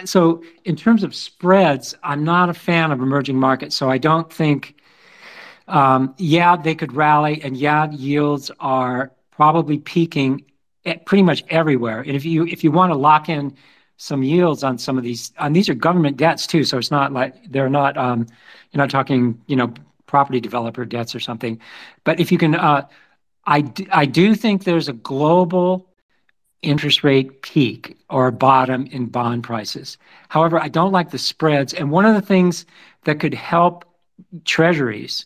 so, in terms of spreads, I'm not a fan of emerging markets, so I don't think, yeah, they could rally, and yeah, yields are probably peaking pretty much everywhere. And if you if you want to lock in some yields on some of these, and these are government debts too, so it's not like they're not, um, you're not talking you know property developer debts or something. But if you can, I I do think there's a global interest rate peak or bottom in bond prices. However, I don't like the spreads. And one of the things that could help treasuries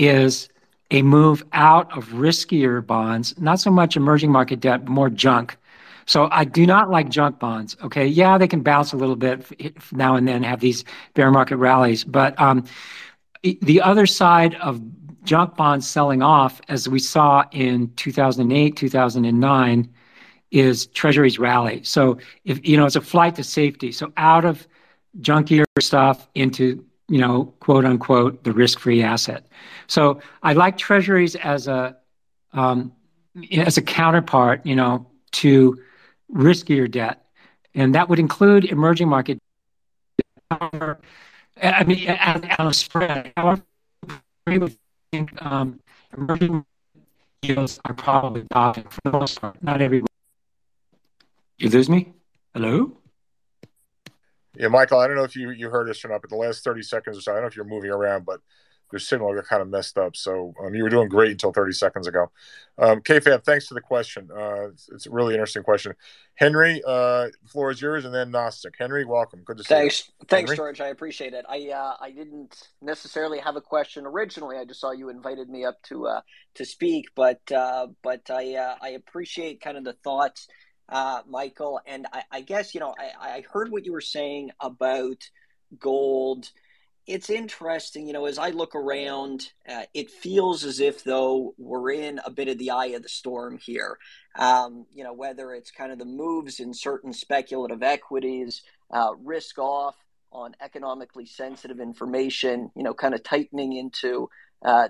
is a move out of riskier bonds, not so much emerging market debt, more junk. So I do not like junk bonds. Okay. Yeah, they can bounce a little bit now and then, have these bear market rallies. But um, the other side of junk bonds selling off, as we saw in 2008, 2009, is treasuries rally. So if you know, it's a flight to safety. So out of junkier stuff into, quote-unquote, the risk-free asset. So I like treasuries as a um, as a counterpart you know, to riskier debt. And that would include emerging market. I mean, on a spread. However, I emerging yields are probably topping for the most part. Not everywhere. You lose me? Hello? Yeah, Michael, I don't know if you you heard us or not, but the last 30 seconds or so, I don't know if you're moving around, but your signal got kind of messed up. So um, you were doing great until 30 seconds ago. Um, KFAB, thanks for the question. Uh, it's a really interesting question. Henry, the floor is yours, and then Nasdaq. Henry, welcome. Good to see you. Thanks. Thanks, George. I appreciate it. I uh, I didn't necessarily have a question originally. I just saw you invited me up to to speak. But but I I appreciate kind of the thoughts, Uh, Michael. And I guess you know, I heard what you were saying about gold. It's interesting. You know, as I look around, uh, it feels as if, though, we're in a bit of the eye of the storm here. Um, you know, whether it's kind of the moves in certain speculative equities, uh, risk-off on economically sensitive information, you know, kind of tightening into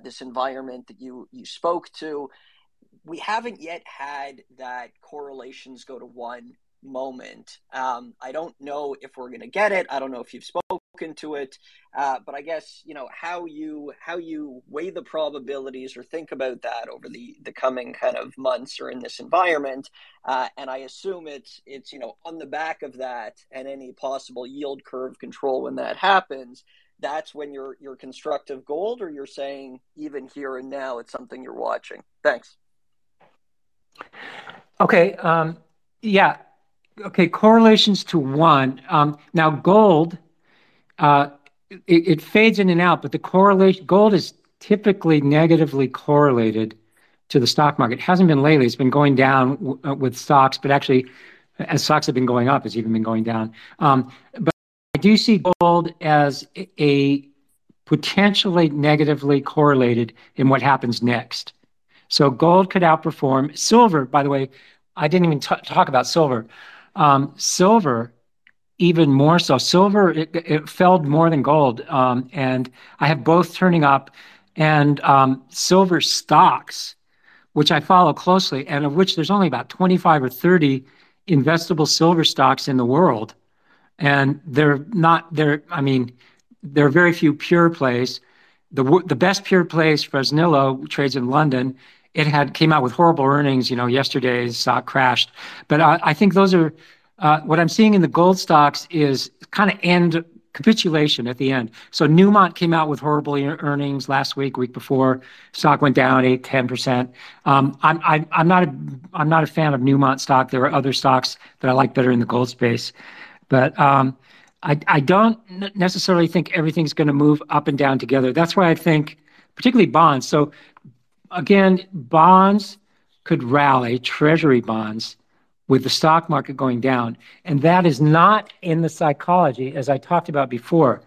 this environment that you you spoke to. We haven't yet had that correlations go to one moment. I don't know if we're going to get it. I don't know if you've spoken to it. Uh, but I guess you know how you how you weigh the probabilities or think about that over the the coming kind of months or in this environment. Uh, and I assume it's it's you know on the back of that and any possible yield curve control when that happens. That's when you're you're constructive gold, or you're saying even here and now, it's something you're watching. Thanks. Okay. Um, yeah. Okay. Correlations to one. Um, now, gold, uh, it fades in and out, but the correlation, gold is typically negatively correlated to the stock market. It hasn't been lately. It's been going down uh, with stocks, but actually, as stocks have been going up, it's even been going down. Um, but I do see gold as a potentially negatively correlated in what happens next. So gold could outperform. Silver, by the way, I didn't even talk about silver. Silver, even more so. Silver, it fell more than gold. Um, and I have both turning up. And um, silver stocks, which I follow closely, and of which there's only about 25 or 30 investable silver stocks in the world. And they're not. They're I mean, there are very few pure plays. The best pure plays, Fresnillo, trades in London. It had came out with horrible earnings yesterday. Stock crashed. But I think those are what I'm seeing in the gold stocks is kind of end capitulation at the end. So Newmont came out with horrible earnings last week, week before. Stock went down 8%-10%. I'm I, I'm, not a, I'm not a fan of Newmont stock. There are other stocks that I like better in the gold space. But um, I I don't necessarily think everything's going to move up and down together. That's why I think, particularly bonds. Again, bonds could rally, treasury bonds, with the stock market going down. And that is not in the psychology, as I talked about before.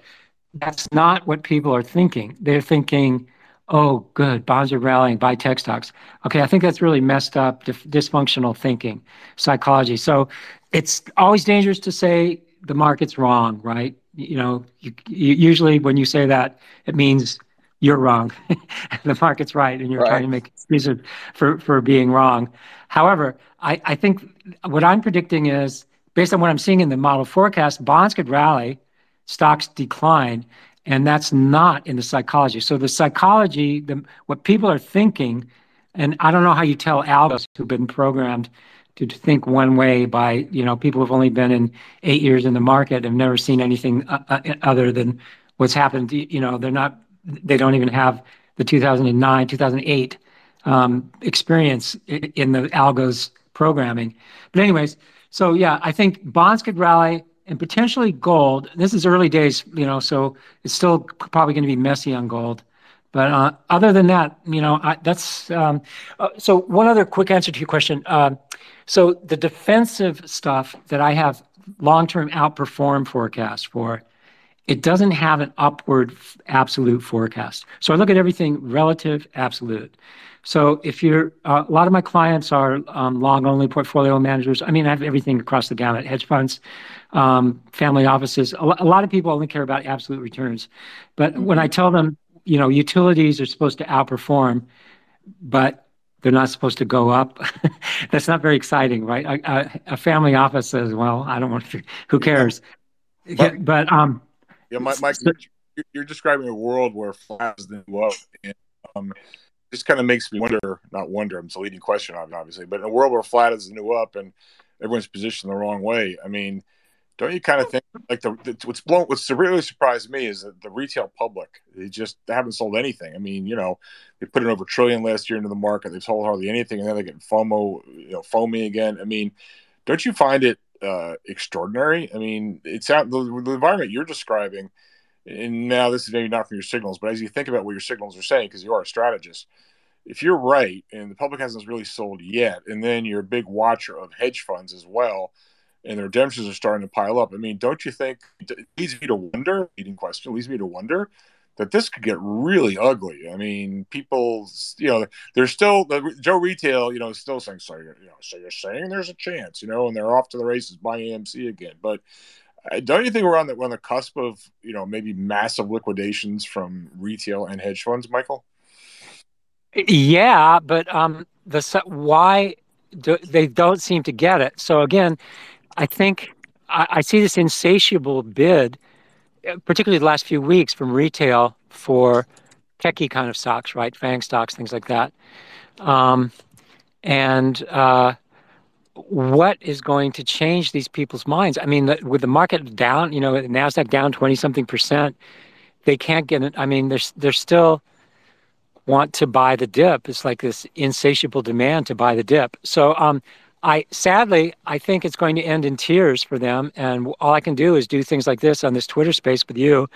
That's not what people are thinking. They're thinking, "Oh, good, bonds are rallying, buy tech stocks." Okay, I think that's really messed up, dysfunctional thinking, psychology. So it's always dangerous to say the market's wrong, right? You know, you, you, usually when you say that, it means you're wrong. the market's right, and you're right. trying to make excuses for, for being wrong. However, I, I think what I'm predicting is based on what I'm seeing in the model forecast, bonds could rally, stocks decline, and that's not in the psychology. So the psychology, the, what people are thinking, and I don't know how you tell algos who've been programmed to, to think one way by you know people who've only been in eight years in the market have never seen anything uh, uh other than what's happened. You know, they're not they don't even have the 2009, 2008 um, experience in the algos programming. But anyways, so yeah, I think bonds could rally and potentially gold. This is early days, you know, so it's still probably going to be messy on gold. But uh, other than that, you know, I, that's um, uh, so. One other quick answer to your question. Uh, so the defensive stuff that I have long-term outperform forecast for it doesn't have an upward absolute forecast. So I look at everything relative, absolute. So if you're, uh, a lot of my clients are um, long only portfolio managers. I mean, I have everything across the gamut hedge funds, um, family offices. A, a, lot of people only care about absolute returns. But when I tell them, you know, utilities are supposed to outperform, but they're not supposed to go up. That's not very exciting, right? A, a, a, family office says, well, I don't want to, who cares? But, but um, yeah, Mike, Mike you're, you're, describing a world where flat is the new up, and um, this kind of makes me wonder. Not wonder. It's a leading question, obviously, but in a world where flat is the new up and everyone's positioned the wrong way, I mean, don't you kind of think like the, the what's blown? What's really surprised me is that the retail public they just they haven't sold anything. I mean, you know, they put in over a trillion last year into the market. They've sold hardly anything, and then they get FOMO, you know, foamy again. I mean, don't you find it uh, extraordinary. I mean, it's out the, the environment you're describing. And now this is maybe not from your signals, but as you think about what your signals are saying, because you are a strategist, if you're right and the public hasn't really sold yet, and then you're a big watcher of hedge funds as well, and the redemptions are starting to pile up. I mean, don't you think it leads me to wonder? Leading question leads me to wonder that this could get really ugly. I mean, people, you know, they're still Joe Retail, you know, still saying so. You're, you know, so you're saying there's a chance, you know, and they're off to the races buying AMC again. But uh, don't you think we're on the we're on the cusp of you know maybe massive liquidations from retail and hedge funds, Michael? Yeah, but um, the why do, they don't seem to get it. So again, I think I, I see this insatiable bid particularly the last few weeks from retail for techie kind of stocks, right? FANG stocks, things like that. Um, and uh, what is going to change these people's minds? I mean, the, with the market down, you know, Nasdaq down twenty something percent, they can't get it. I mean, they're they're still want to buy the dip. It's like this insatiable demand to buy the dip. So um, I sadly, I think it's going to end in tears for them. And all I can do is do things like this on this Twitter space with you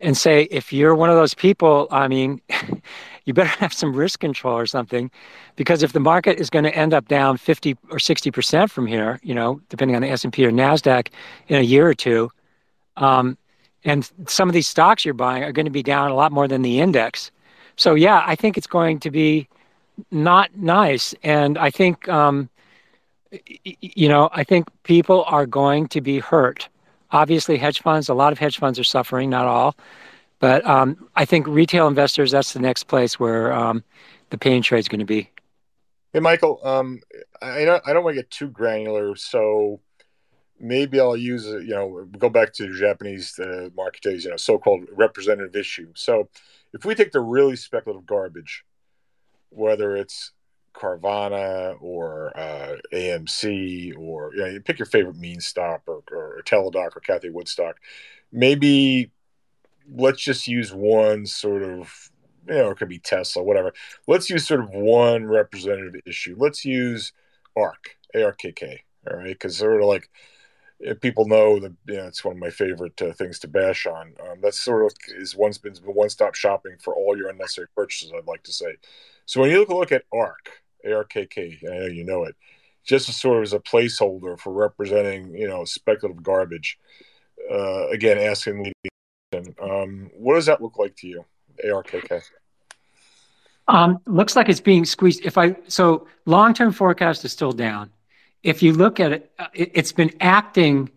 and say, if you're one of those people, I mean, you better have some risk control or something, because if the market is going to end up down 50 or 60 percent from here, you know, depending on the S and P or Nasdaq, in a year or two, um, and some of these stocks you're buying are going to be down a lot more than the index. So yeah, I think it's going to be not nice, and I think um, you know, I think people are going to be hurt. Obviously, hedge funds, a lot of hedge funds are suffering, not all. But um, I think retail investors, that's the next place where um, the pain trade is going to be. Hey, Michael, um, I, don't, I don't want to get too granular, so maybe I'll use, you know, go back to Japanese uh, market days, you know, so-called representative issue. So if we take the really speculative garbage, whether it's Carvana or uh, AMC or you, know, pick your favorite meme Stop or, or Teladoc or Cathie Wood stock. Maybe let's just use one sort of you know it could be Tesla, whatever. Let's use sort of one representative issue. Let's use ARK, ARKK, all right, because sort of like people know that you know, it's one of my favorite uh, things to bash on. Um, that's sort of is one's been one stop shopping for all your unnecessary purchases. I'd like to say. So when you look, look at ARK, ARKK. I know you know it. Just as sort of as a placeholder for representing, you know, speculative garbage. Uh, again, asking um, what does that look like to you, ARKK? Um, looks like it's being squeezed. If I so long term forecast is still down. If you look at it, uh, it, has been acting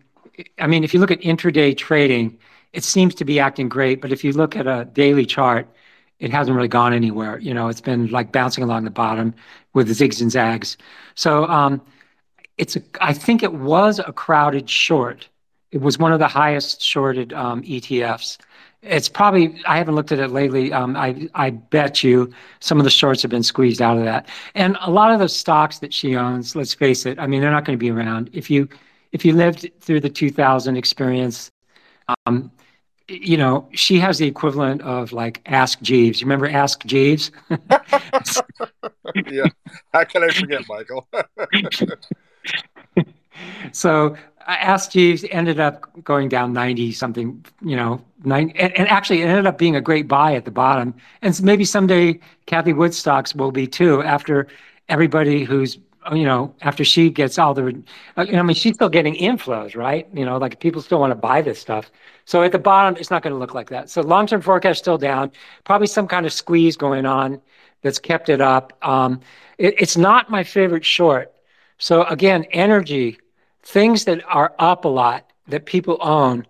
I mean, if you look at intraday trading, it seems to be acting great, but if you look at a daily chart, it hasn't really gone anywhere. You know, it's been like bouncing along the bottom with zigs and zags. So um, it's a, I think it was a crowded short. It was one of the highest shorted um, ETFs. It's probably I haven't looked at it lately. Um, I I bet you some of the shorts have been squeezed out of that, and a lot of the stocks that she owns. Let's face it. I mean, they're not going to be around. If you if you lived through the 2000 experience, um, you know, she has the equivalent of like Ask Jeeves. You remember Ask Jeeves? yeah. How can I forget, Michael? so Ask Jeeves ended up going down 90 something, you know, nine, and, and, actually it ended up being a great buy at the bottom. And maybe someday Cathie Wood stocks will be too after everybody who's you know, after she gets all the, uh, I mean, she's still getting inflows, right? You know, like people still want to buy this stuff. So at the bottom, it's not going to look like that. So long-term forecast still down, probably some kind of squeeze going on that's kept it up. Um, it, it's not my favorite short. So again, energy, things that are up a lot that people own.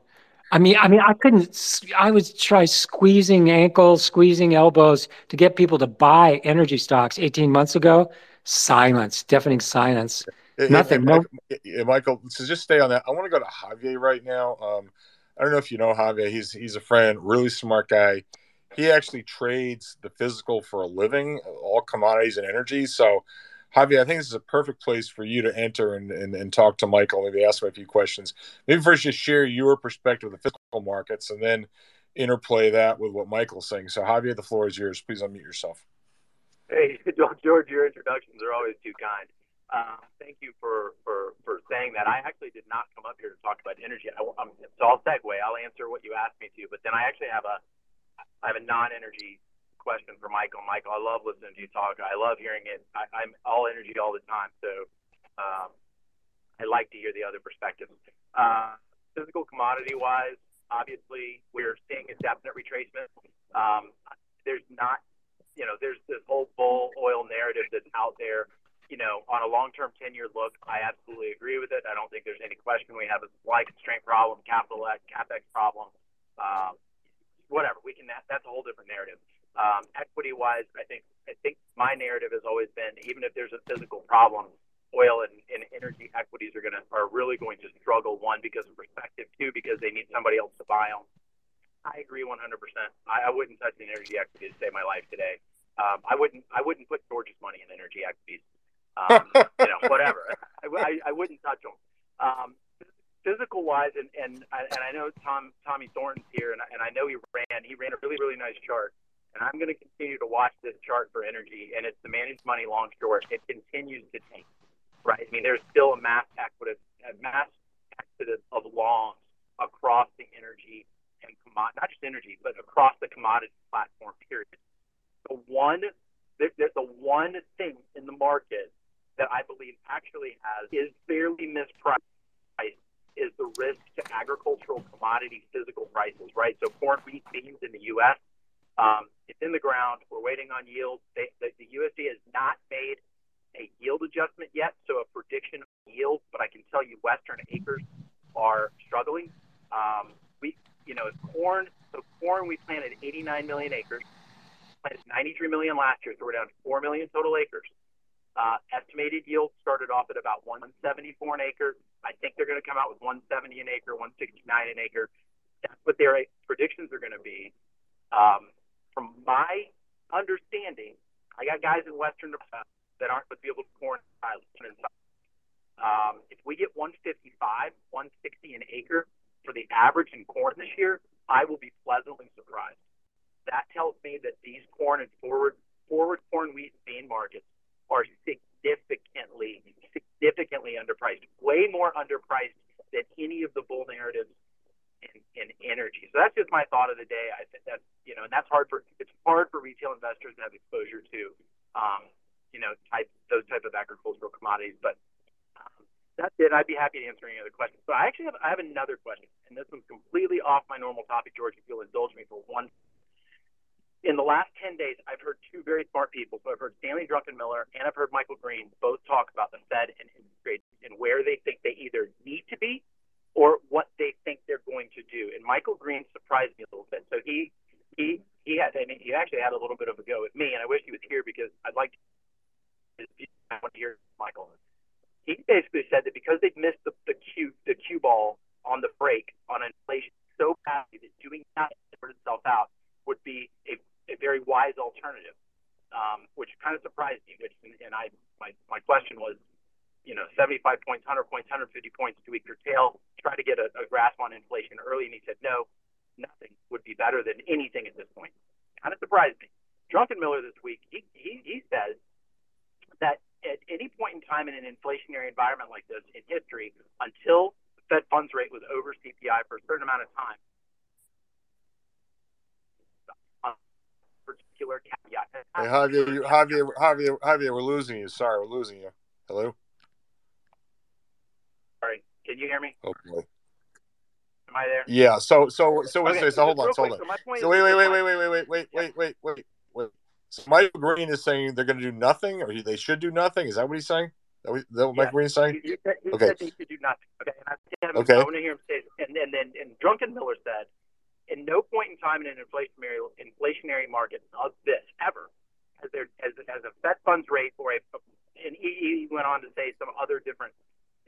I mean, I mean, I couldn't. I would try squeezing ankles, squeezing elbows to get people to buy energy stocks 18 months ago silence, deafening silence. Nothing. no. Michael, so just stay on that. I want to go to Javier right now. Um, I don't know if you know Javier. He's he's a friend, really smart guy. He actually trades the physical for a living, all commodities and energy. So, Javier, I think this is a perfect place for you to enter and, and, and talk to Michael. Maybe ask him a few questions. Maybe first just share your perspective of the physical markets and then interplay that with what Michael's saying. So, Javier, the floor is yours. Please unmute yourself. Hey, George, your introductions are always too kind. Um, thank you for, for, for saying that. I actually did not come up here to talk about energy. I, um, so I'll segue. I'll answer what you asked me to, but then I actually have a I have a non-energy question for Michael. Michael, I love listening to you talk. I love hearing it. I, I'm all energy all the time, so um, I like to hear the other perspectives. Uh, physical commodity wise, obviously we're seeing a definite retracement. Um, there's not you know, there's this whole bull oil narrative that's out there. You know, on a long-term 10-year look, I absolutely agree with it. I don't think there's any question we have a supply constraint problem, capital X, capex problem, um, whatever. We can. That's a whole different narrative. Um, equity-wise, I think I think my narrative has always been even if there's a physical problem, oil and, and energy equities are gonna are really going to struggle. One because of perspective, two because they need somebody else to buy them. I agree 100%. I, I wouldn't touch an energy equity to save my life today. Um, I wouldn't. I wouldn't put George's money in energy equities. Um, you know, whatever. I, I, I wouldn't touch them. Um, physical wise, and and I, and I know Tom Tommy Thornton's here, and, and I know he ran. He ran a really really nice chart, and I'm going to continue to watch this chart for energy, and it's the managed money long short. It continues to tank, right? I mean, there's still a mass equity, a mass exodus of longs across the energy and commod, not just energy, but across the commodity platform. Period. The one, the, the one thing in the market that I believe actually has is fairly mispriced is the risk to agricultural commodity physical prices, right? So corn, wheat, beans in the U.S. Um, it's in the ground. We're waiting on yield. They, the, the USDA has not made a yield adjustment yet, so a prediction of yield. But I can tell you, Western acres are struggling. Um, you know, corn. So corn, we planted 89 million acres. Planted 93 million last year, so we're down to 4 million total acres. Uh, estimated yield started off at about 174 an acre. I think they're going to come out with 170 an acre, 169 an acre. That's what their predictions are going to be. Um, from my understanding, I got guys in Western Nebraska that aren't going to be able to corn um, if we get 155, 160 an acre, for the average in corn this year, I will be pleasantly surprised. That tells me that these corn and forward forward corn, wheat, and bean markets are significantly significantly underpriced, way more underpriced than any of the bull narratives in, in energy. So that's just my thought of the day. I think that you know, and that's hard for it's hard for retail investors to have exposure to, um, you know, type those type of agricultural commodities. But that's it. I'd be happy to answer any other questions. But I actually have I have another question, and this one's completely off my normal topic, George. If you'll indulge me for one. In the last 10 days, I've heard two very smart people. So I've heard Stanley Druckenmiller and I've heard Michael Green both talk about the Fed and interest rates and where they think they either need to be or what they think they're going to do. And Michael Green surprised me a little bit. So he he he had and he actually had a little bit of a go at me, and I wish he was here because I'd like I to hear Michael. He basically said that because they've missed the, the cue the cue ball on the break on inflation so badly that doing that to sort itself out would be a, a very wise alternative, um, which kind of surprised me. Which and I my my question was, you know, 75 points, 100 points, 150 points. Do we curtail, try to get a, a grasp on inflation early? And he said no, nothing would be better than anything at this point. Kind of surprised me. Druckenmiller this week, he, he, he says that at any point in time in an inflationary environment like this in history, until the Fed funds rate was over CPI for a certain amount of time, particular caveat. Hey, Javier, Javier, Javier, Javier, we're losing you. Sorry, we're losing you. Hello. Sorry, can you hear me? Oh boy. Am I there? Yeah. So, so, so, Okay, so, so hold on, real hold on. so So wait, wait, wait, wait, wait, wait, wait, wait, wait, wait, wait. So Michael Green is saying they're going to do nothing, or they should do nothing. Is that what he's saying? That is that what Yeah. Michael Green is saying? He, he said, he Okay. said they should do nothing. Okay, and I, him, Okay. I want to hear him say, and then then and Druckenmiller said, in no point in time in an inflationary inflationary market of this ever has there has a Fed funds rate or a and he, he went on to say some other different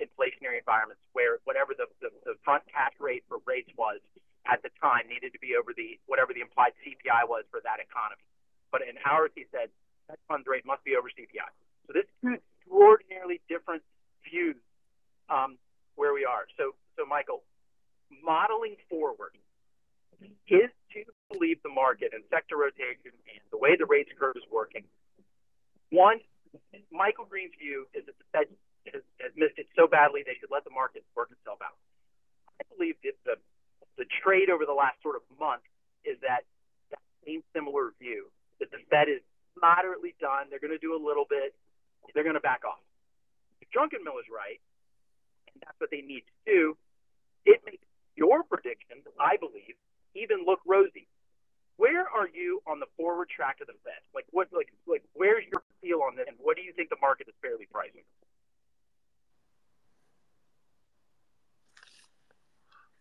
inflationary environments where whatever the, the, the front cash rate for rates was at the time needed to be over the whatever the implied CPI was for that economy. But in ours, he said Fed funds rate must be over CPI. So this is extraordinarily different views um, where we are. So, so Michael, modeling forward is to believe the market and sector rotation and the way the rates curve is working. One, Michael Green's view is that the Fed has, has missed it so badly they should let the market work itself out. I believe that the the trade over the last sort of month is that that same similar view that the Fed is moderately done. They're going to do a little bit. They're going to back off. If Druckenmill is right, and that's what they need to do, it makes your prediction, I believe, even look rosy. Where are you on the forward track of the Fed? Like what? Like like where's your feel on this, and what do you think the market is fairly pricing?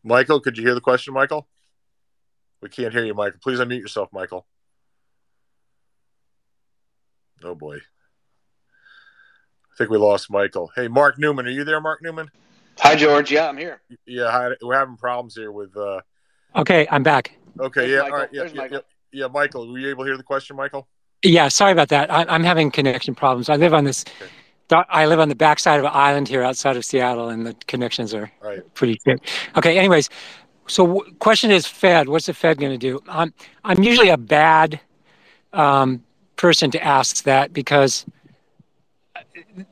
Michael, could you hear the question, Michael? We can't hear you, Michael. Please unmute yourself, Michael. Oh boy. I think we lost Michael. Hey, Mark Newman, are you there, Mark Newman? Hi, George. Yeah, I'm here. Yeah, hi- we're having problems here with. uh Okay, I'm back. Okay, There's yeah, Michael. all right, yeah, yeah, Michael. yeah, yeah, Michael, were you able to hear the question, Michael? Yeah, sorry about that. I, I'm having connection problems. I live on this. I live on the backside of an island here outside of Seattle, and the connections are All right. pretty good. Okay. Anyways, so w- question is Fed. What's the Fed going to do? I'm I'm usually a bad um, person to ask that because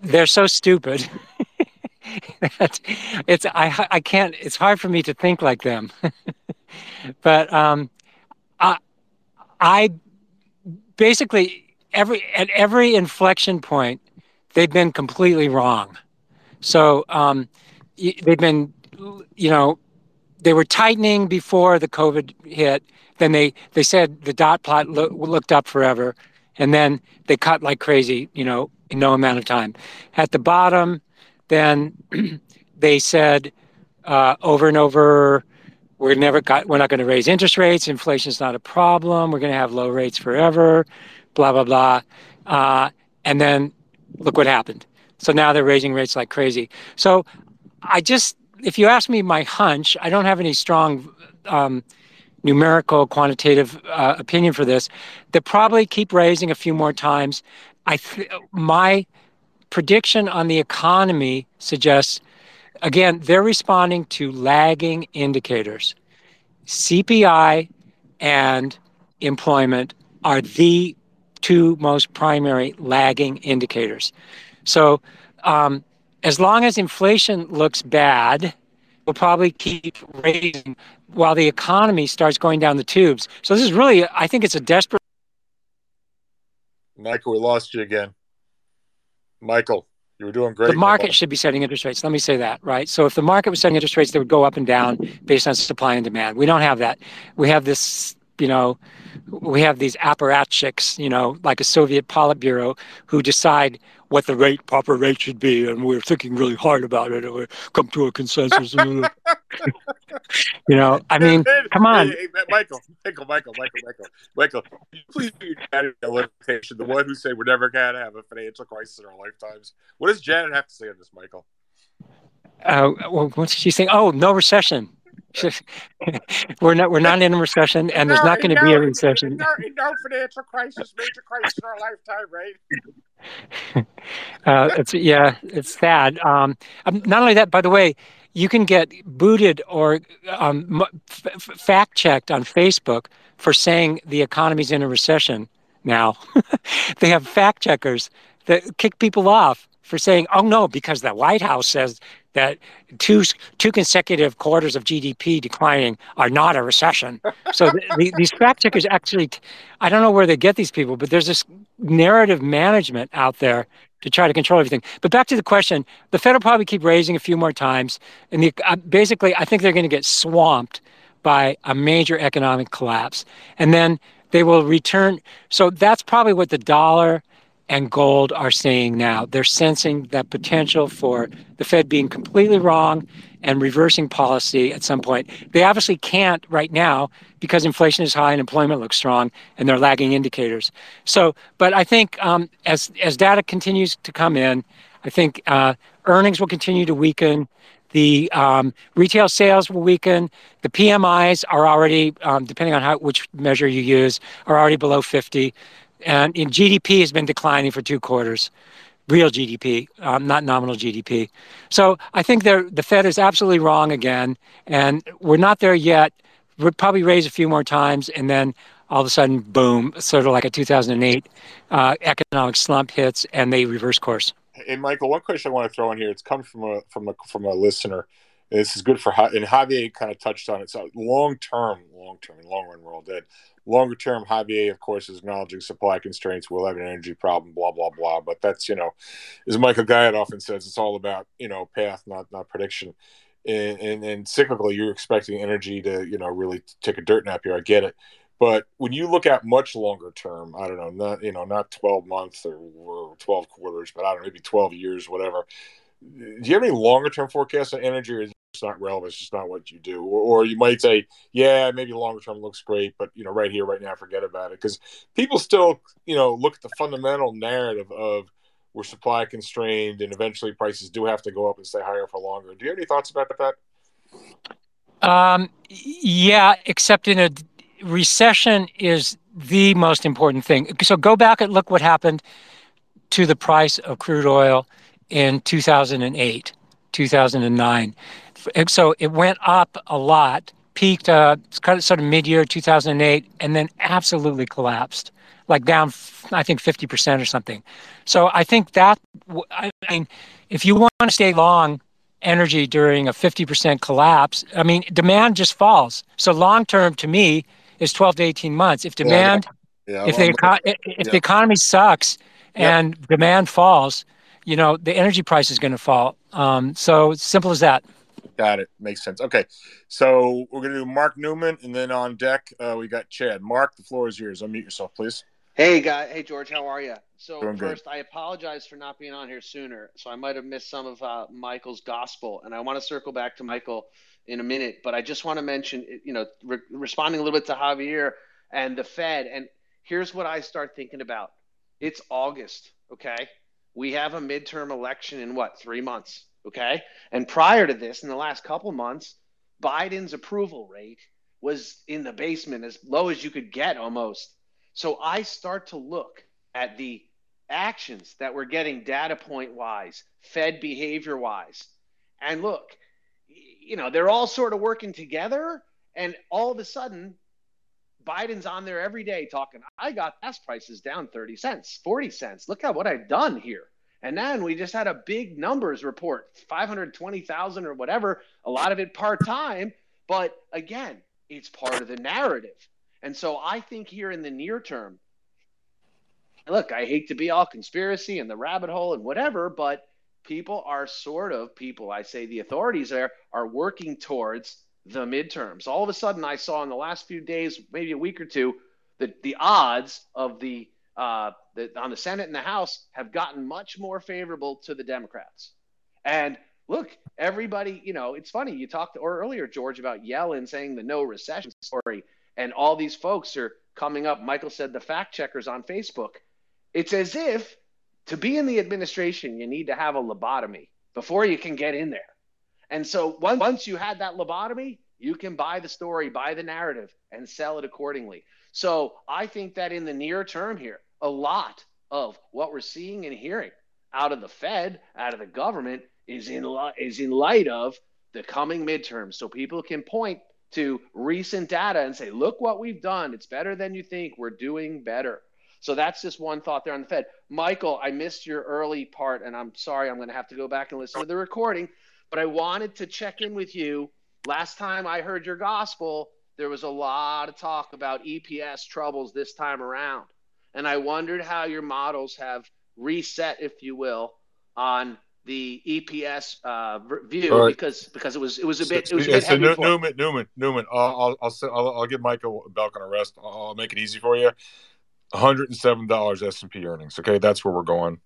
they're so stupid. it's I I can't. It's hard for me to think like them. but um, I I basically every at every inflection point they've been completely wrong. So um, they've been you know they were tightening before the COVID hit. Then they they said the dot plot loo- looked up forever, and then they cut like crazy. You know, in no amount of time. At the bottom, then they said uh, over and over, we're never got we're not going to raise interest rates. Inflation's not a problem. We're going to have low rates forever. Blah blah blah. Uh, and then look what happened. So now they're raising rates like crazy. So I just, if you ask me my hunch, I don't have any strong um, numerical quantitative uh, opinion for this. They'll probably keep raising a few more times. I th- my prediction on the economy suggests again they're responding to lagging indicators. CPI and employment are the two most primary lagging indicators. So, um, as long as inflation looks bad, we'll probably keep raising while the economy starts going down the tubes. So, this is really, I think it's a desperate. Michael, we lost you again. Michael, you were doing great. The market should be setting interest rates. Let me say that, right? So, if the market was setting interest rates, they would go up and down based on supply and demand. We don't have that. We have this you know, we have these apparatchiks, you know, like a Soviet Politburo, who decide what the rate, proper rate should be, and we're thinking really hard about it, and we come to a consensus. you know, I mean, come on, hey, hey, Michael, Michael, Michael, Michael, Michael, Michael. Please do Janet. The one who say we're never going to have a financial crisis in our lifetimes. What does Janet have to say on this, Michael? Uh, well, what's she saying? Oh, no recession. we're not we're not in a recession, and there's not going to be a recession. No, no financial crisis, major crisis in our lifetime, right? uh, it's yeah, it's sad. Um, um, not only that, by the way, you can get booted or um, f- fact checked on Facebook for saying the economy's in a recession. Now, they have fact checkers that kick people off for saying, "Oh no," because the White House says that two two consecutive quarters of GDP declining are not a recession. So the, the, these fact checkers actually, I don't know where they get these people, but there's this narrative management out there to try to control everything. But back to the question, the Fed will probably keep raising a few more times, and the, uh, basically, I think they're going to get swamped by a major economic collapse, and then they will return. So that's probably what the dollar and gold are saying now. They're sensing that potential for the Fed being completely wrong and reversing policy at some point. They obviously can't right now because inflation is high and employment looks strong and they're lagging indicators. So, but I think um, as as data continues to come in, I think uh, earnings will continue to weaken. The um, retail sales will weaken. The PMIs are already, um, depending on how which measure you use, are already below 50 and in GDP has been declining for two quarters, real GDP, um, not nominal GDP. So I think the Fed is absolutely wrong again, and we're not there yet. We'll probably raise a few more times, and then all of a sudden, boom, sort of like a 2008 uh, economic slump hits, and they reverse course. Hey, Michael, one question I want to throw in here. It's come from a from a from a listener. This is good for and Javier kind of touched on it. So long term, long term, long run, we're all dead. Longer term, Javier, of course, is acknowledging supply constraints. We'll have an energy problem, blah blah blah. But that's you know, as Michael Gayed often says, it's all about you know path, not not prediction. And, and, and cyclically, you're expecting energy to you know really take a dirt nap here. I get it, but when you look at much longer term, I don't know, not you know, not 12 months or, or 12 quarters, but I don't know, maybe 12 years, whatever. Do you have any longer term forecasts on energy, or is it's not relevant. It's just not what you do. Or, or you might say, yeah, maybe longer term looks great, but you know, right here, right now, forget about it. Because people still, you know, look at the fundamental narrative of we're supply constrained and eventually prices do have to go up and stay higher for longer. Do you have any thoughts about that? Um, yeah, except in a recession is the most important thing. So go back and look what happened to the price of crude oil in 2008, 2009 so it went up a lot, peaked uh, kind of sort of mid-year 2008, and then absolutely collapsed, like down I think 50 percent or something. So I think that I mean, if you want to stay long energy during a 50 percent collapse, I mean demand just falls. So long term to me is 12 to 18 months. If demand, yeah, yeah. if well, the eco- if the economy sucks and demand falls, you know the energy price is going to fall. Um, so simple as that. Got it. Makes sense. Okay. So we're going to do Mark Newman and then on deck, uh, we got Chad. Mark, the floor is yours. Unmute yourself, please. Hey, guy. Hey, George. How are you? So, Doing first, good. I apologize for not being on here sooner. So, I might have missed some of uh, Michael's gospel. And I want to circle back to Michael in a minute. But I just want to mention, you know, re- responding a little bit to Javier and the Fed. And here's what I start thinking about it's August. Okay. We have a midterm election in what, three months? Okay. And prior to this, in the last couple months, Biden's approval rate was in the basement, as low as you could get almost. So I start to look at the actions that we're getting data point wise, Fed behavior wise. And look, you know, they're all sort of working together. And all of a sudden, Biden's on there every day talking, I got gas prices down 30 cents, 40 cents. Look at what I've done here. And then we just had a big numbers report 520,000 or whatever, a lot of it part time. But again, it's part of the narrative. And so I think here in the near term, look, I hate to be all conspiracy and the rabbit hole and whatever, but people are sort of people, I say the authorities there are working towards the midterms. All of a sudden, I saw in the last few days, maybe a week or two, that the odds of the, uh, the on the Senate and the House have gotten much more favorable to the Democrats. And look, everybody, you know, it's funny. You talked or earlier, George, about Yellen saying the no recession story, and all these folks are coming up. Michael said the fact checkers on Facebook. It's as if to be in the administration, you need to have a lobotomy before you can get in there. And so once, once you had that lobotomy, you can buy the story, buy the narrative, and sell it accordingly. So I think that in the near term here, a lot of what we're seeing and hearing out of the Fed, out of the government, is in is in light of the coming midterms. So people can point to recent data and say, "Look what we've done. It's better than you think. We're doing better." So that's just one thought there on the Fed. Michael, I missed your early part, and I'm sorry. I'm going to have to go back and listen to the recording. But I wanted to check in with you. Last time I heard your gospel, there was a lot of talk about EPS troubles this time around. And I wondered how your models have reset, if you will, on the EPS uh, view right. because because it was it was a bit it was a bit so heavy Newman Newman Newman I'll I'll I'll, I'll give Michael Belkin a rest. I'll, I'll make it easy for you. One hundred and seven dollars S and P earnings. Okay, that's where we're going. One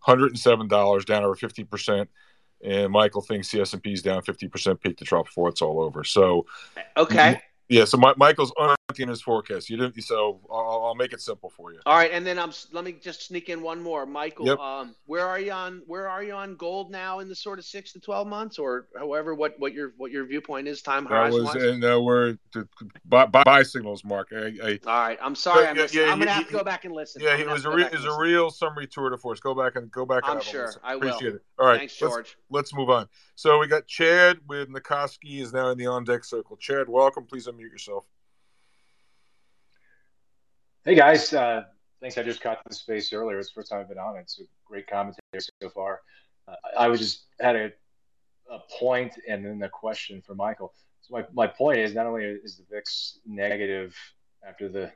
hundred and seven dollars, down over fifty percent and Michael thinks the S and P is down fifty percent peak to trough before it's all over. So, okay, yeah. So my, Michael's in his forecast. You didn't, so I'll, I'll, make it simple for you. All right, and then I'm let me just sneak in one more, Michael. Yep. Um, where are you on where are you on gold now in the sort of six to twelve months, or however what what your what your viewpoint is time horizon? That was, and uh, we're buy, buy signals, Mark. I, I, All right, I'm sorry, I'm, yeah, yeah, I'm gonna have to go back and listen. Yeah, it was a re- was a real summary tour de force. Go back and go back. I'm sure I will. Appreciate it. All right, thanks, George. Let's, let's move on. So we got Chad with Nikoski is now in the on deck circle. Chad, welcome. Please unmute yourself. Hey guys, uh, thanks. I just caught the space earlier. It's the first time I've been on it. It's a great commentary so far. Uh, I was just had a, a point and then a question for Michael. So my, my point is not only is the VIX negative after the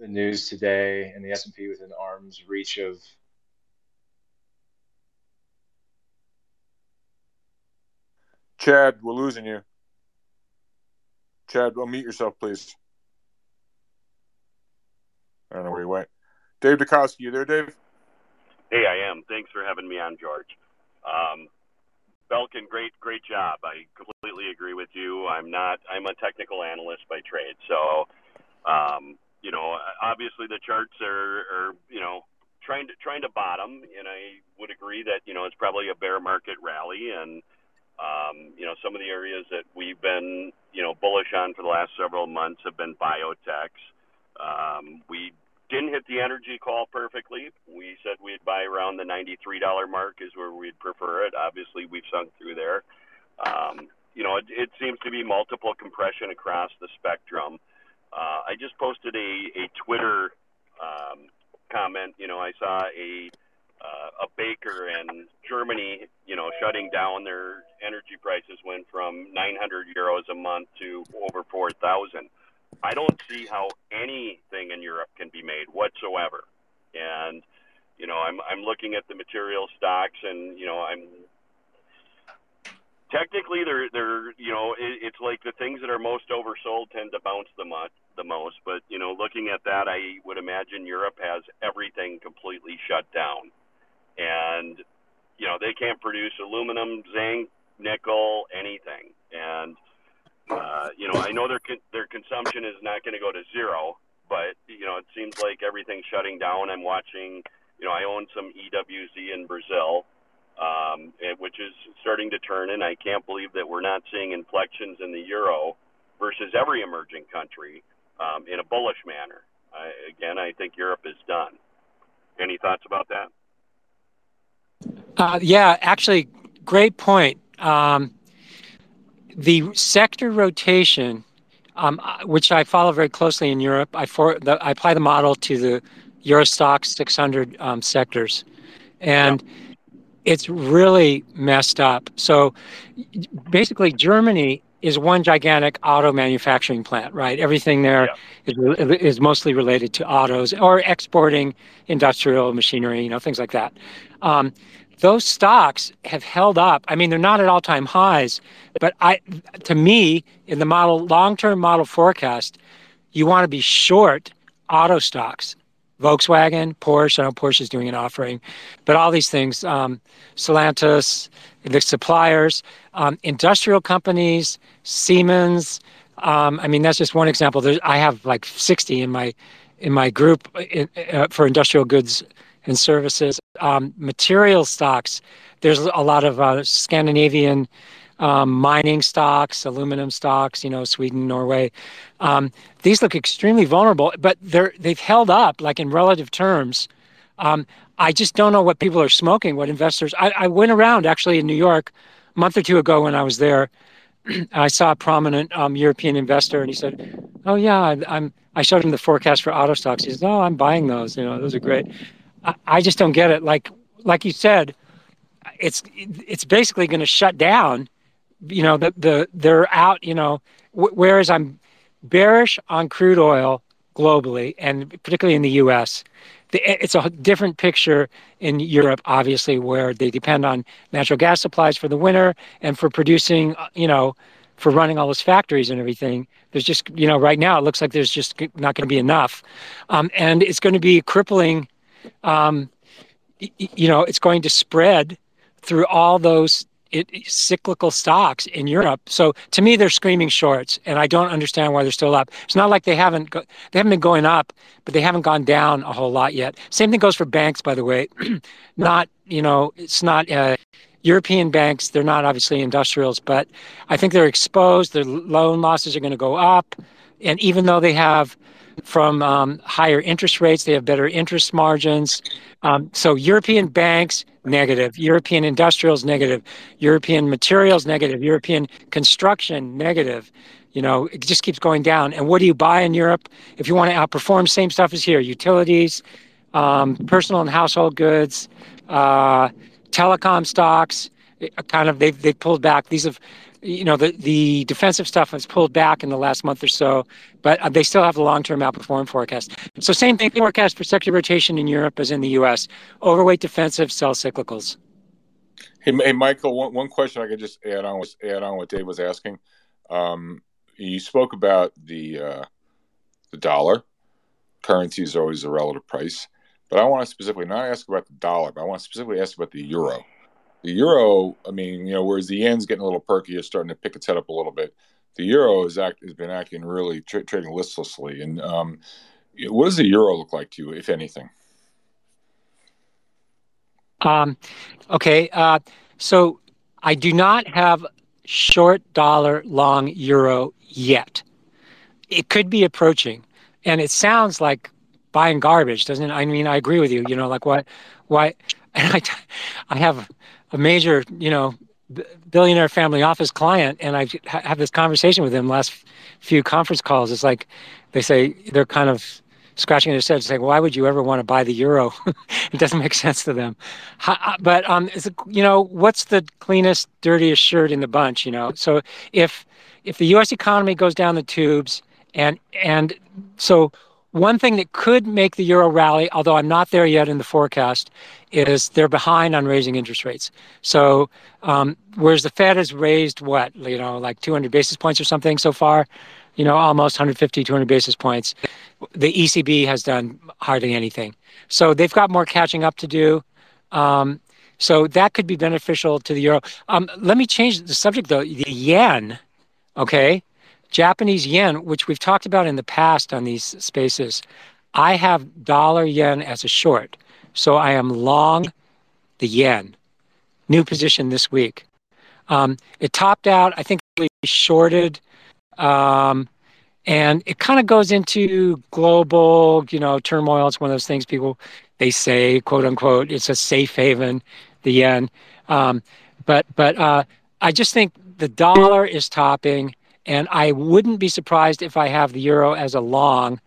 the news today and the S&P within arm's reach of Chad, we're losing you. Chad, unmute yourself, please. I don't know where he went. Dave Dukowski, you there, Dave? Hey, I am. Thanks for having me on, George. Um, Belkin, great, great job. I completely agree with you. I'm not. I'm a technical analyst by trade, so um, you know, obviously the charts are, are, you know, trying to trying to bottom, and I would agree that you know it's probably a bear market rally, and um, you know, some of the areas that we've been, you know, bullish on for the last several months have been biotechs. Um, we didn't hit the energy call perfectly. We said we'd buy around the $93 mark is where we'd prefer it. Obviously, we've sunk through there. Um, you know, it, it seems to be multiple compression across the spectrum. Uh, I just posted a, a Twitter um, comment. You know, I saw a uh, a baker in Germany, you know, shutting down their energy prices went from 900 euros a month to over 4,000. I don't see how anything in Europe can be made whatsoever. And you know, I'm I'm looking at the material stocks, and you know, I'm technically they're they're you know it, it's like the things that are most oversold tend to bounce the most the most. But you know, looking at that, I would imagine Europe has everything completely shut down, and you know they can't produce aluminum, zinc, nickel, anything, and uh, you know, I know their their consumption is not going to go to zero, but you know, it seems like everything's shutting down. I'm watching. You know, I own some EWZ in Brazil, um, which is starting to turn, and I can't believe that we're not seeing inflections in the euro versus every emerging country um, in a bullish manner. I, again, I think Europe is done. Any thoughts about that? Uh, yeah, actually, great point. Um, the sector rotation, um, uh, which I follow very closely in Europe, I, for, the, I apply the model to the Euro Stoxx 600 um, sectors, and yeah. it's really messed up. So basically, Germany is one gigantic auto manufacturing plant, right? Everything there yeah. is, is mostly related to autos or exporting industrial machinery, you know, things like that. Um, those stocks have held up. I mean, they're not at all time highs, but I, to me, in the model long term model forecast, you want to be short auto stocks. Volkswagen, Porsche. I know Porsche is doing an offering, but all these things, um, Stellantis, the suppliers, um, industrial companies, Siemens. Um, I mean, that's just one example. There's, I have like 60 in my in my group in, uh, for industrial goods and services. Um, material stocks. There's a lot of uh, Scandinavian um, mining stocks, aluminum stocks, you know, Sweden, Norway. Um, these look extremely vulnerable, but they're they've held up like in relative terms. Um, I just don't know what people are smoking. What investors? I, I went around actually in New York a month or two ago when I was there. I saw a prominent um, European investor, and he said, "Oh yeah, I, am I showed him the forecast for auto stocks. He said, "Oh, I'm buying those. You know, those are great." I, I just don't get it. Like like you said, it's it's basically going to shut down you know, the, the they're out, you know, whereas I'm bearish on crude oil globally and particularly in the US. It's a different picture in Europe, obviously, where they depend on natural gas supplies for the winter and for producing, uh, you know, for running all those factories and everything. There's just, you know, right now it looks like there's just not going to be enough. Um, and it's going to be crippling, um, you know, it's going to spread through all those it, cyclical stocks in Europe. So to me, they're screaming shorts, and I don't understand why they're still up. It's not like they haven't go, they haven't been going up, but they haven't gone down a whole lot yet. Same thing goes for banks, by the way. not you know, it's not. Uh, European banks, they're not obviously industrials, but I think they're exposed. Their loan losses are going to go up. And even though they have from um, higher interest rates, they have better interest margins. Um, so European banks, negative. European industrials, negative. European materials, negative. European construction, negative. You know, it just keeps going down. And what do you buy in Europe? If you want to outperform, same stuff as here utilities, um, personal and household goods, uh, telecom stocks. Kind of, they've, they've pulled back. These have you know, the, the defensive stuff has pulled back in the last month or so, but uh, they still have the long term outperform forecast. So, same thing forecast for sector rotation in Europe as in the US overweight defensive, sell cyclicals. Hey, hey Michael, one, one question I could just add on, was, add on what Dave was asking. Um, you spoke about the, uh, the dollar. Currency is always a relative price. But I want to specifically not ask about the dollar, but I want to specifically ask about the euro the euro, I mean, you know, whereas the yen's getting a little perky, it's starting to pick its head up a little bit. The euro has act has been acting really tra- trading listlessly. And um, what does the euro look like to you, if anything? Um, okay, uh, so I do not have short dollar, long euro yet. It could be approaching, and it sounds like buying garbage, doesn't it? I mean, I agree with you. You know, like what, why? And I, I have a major, you know, billionaire family office client, and I have this conversation with them last few conference calls. It's like they say they're kind of scratching their heads, saying, "Why would you ever want to buy the euro? it doesn't make sense to them." Uh, but um, is it, you know, what's the cleanest, dirtiest shirt in the bunch? You know, so if if the U.S. economy goes down the tubes, and and so one thing that could make the euro rally, although I'm not there yet in the forecast, is they're behind on raising interest rates. So, um, whereas the Fed has raised what, you know, like 200 basis points or something so far, you know, almost 150, 200 basis points, the ECB has done hardly anything. So they've got more catching up to do. Um, so that could be beneficial to the euro. Um, let me change the subject though. The yen, okay, Japanese yen, which we've talked about in the past on these spaces, I have dollar yen as a short. So I am long the yen. New position this week. Um, it topped out, I think we shorted. Um, and it kind of goes into global, you know, turmoil. It's one of those things people they say, quote unquote, it's a safe haven, the yen. Um, but but uh, I just think the dollar is topping. And I wouldn't be surprised if I have the euro as a long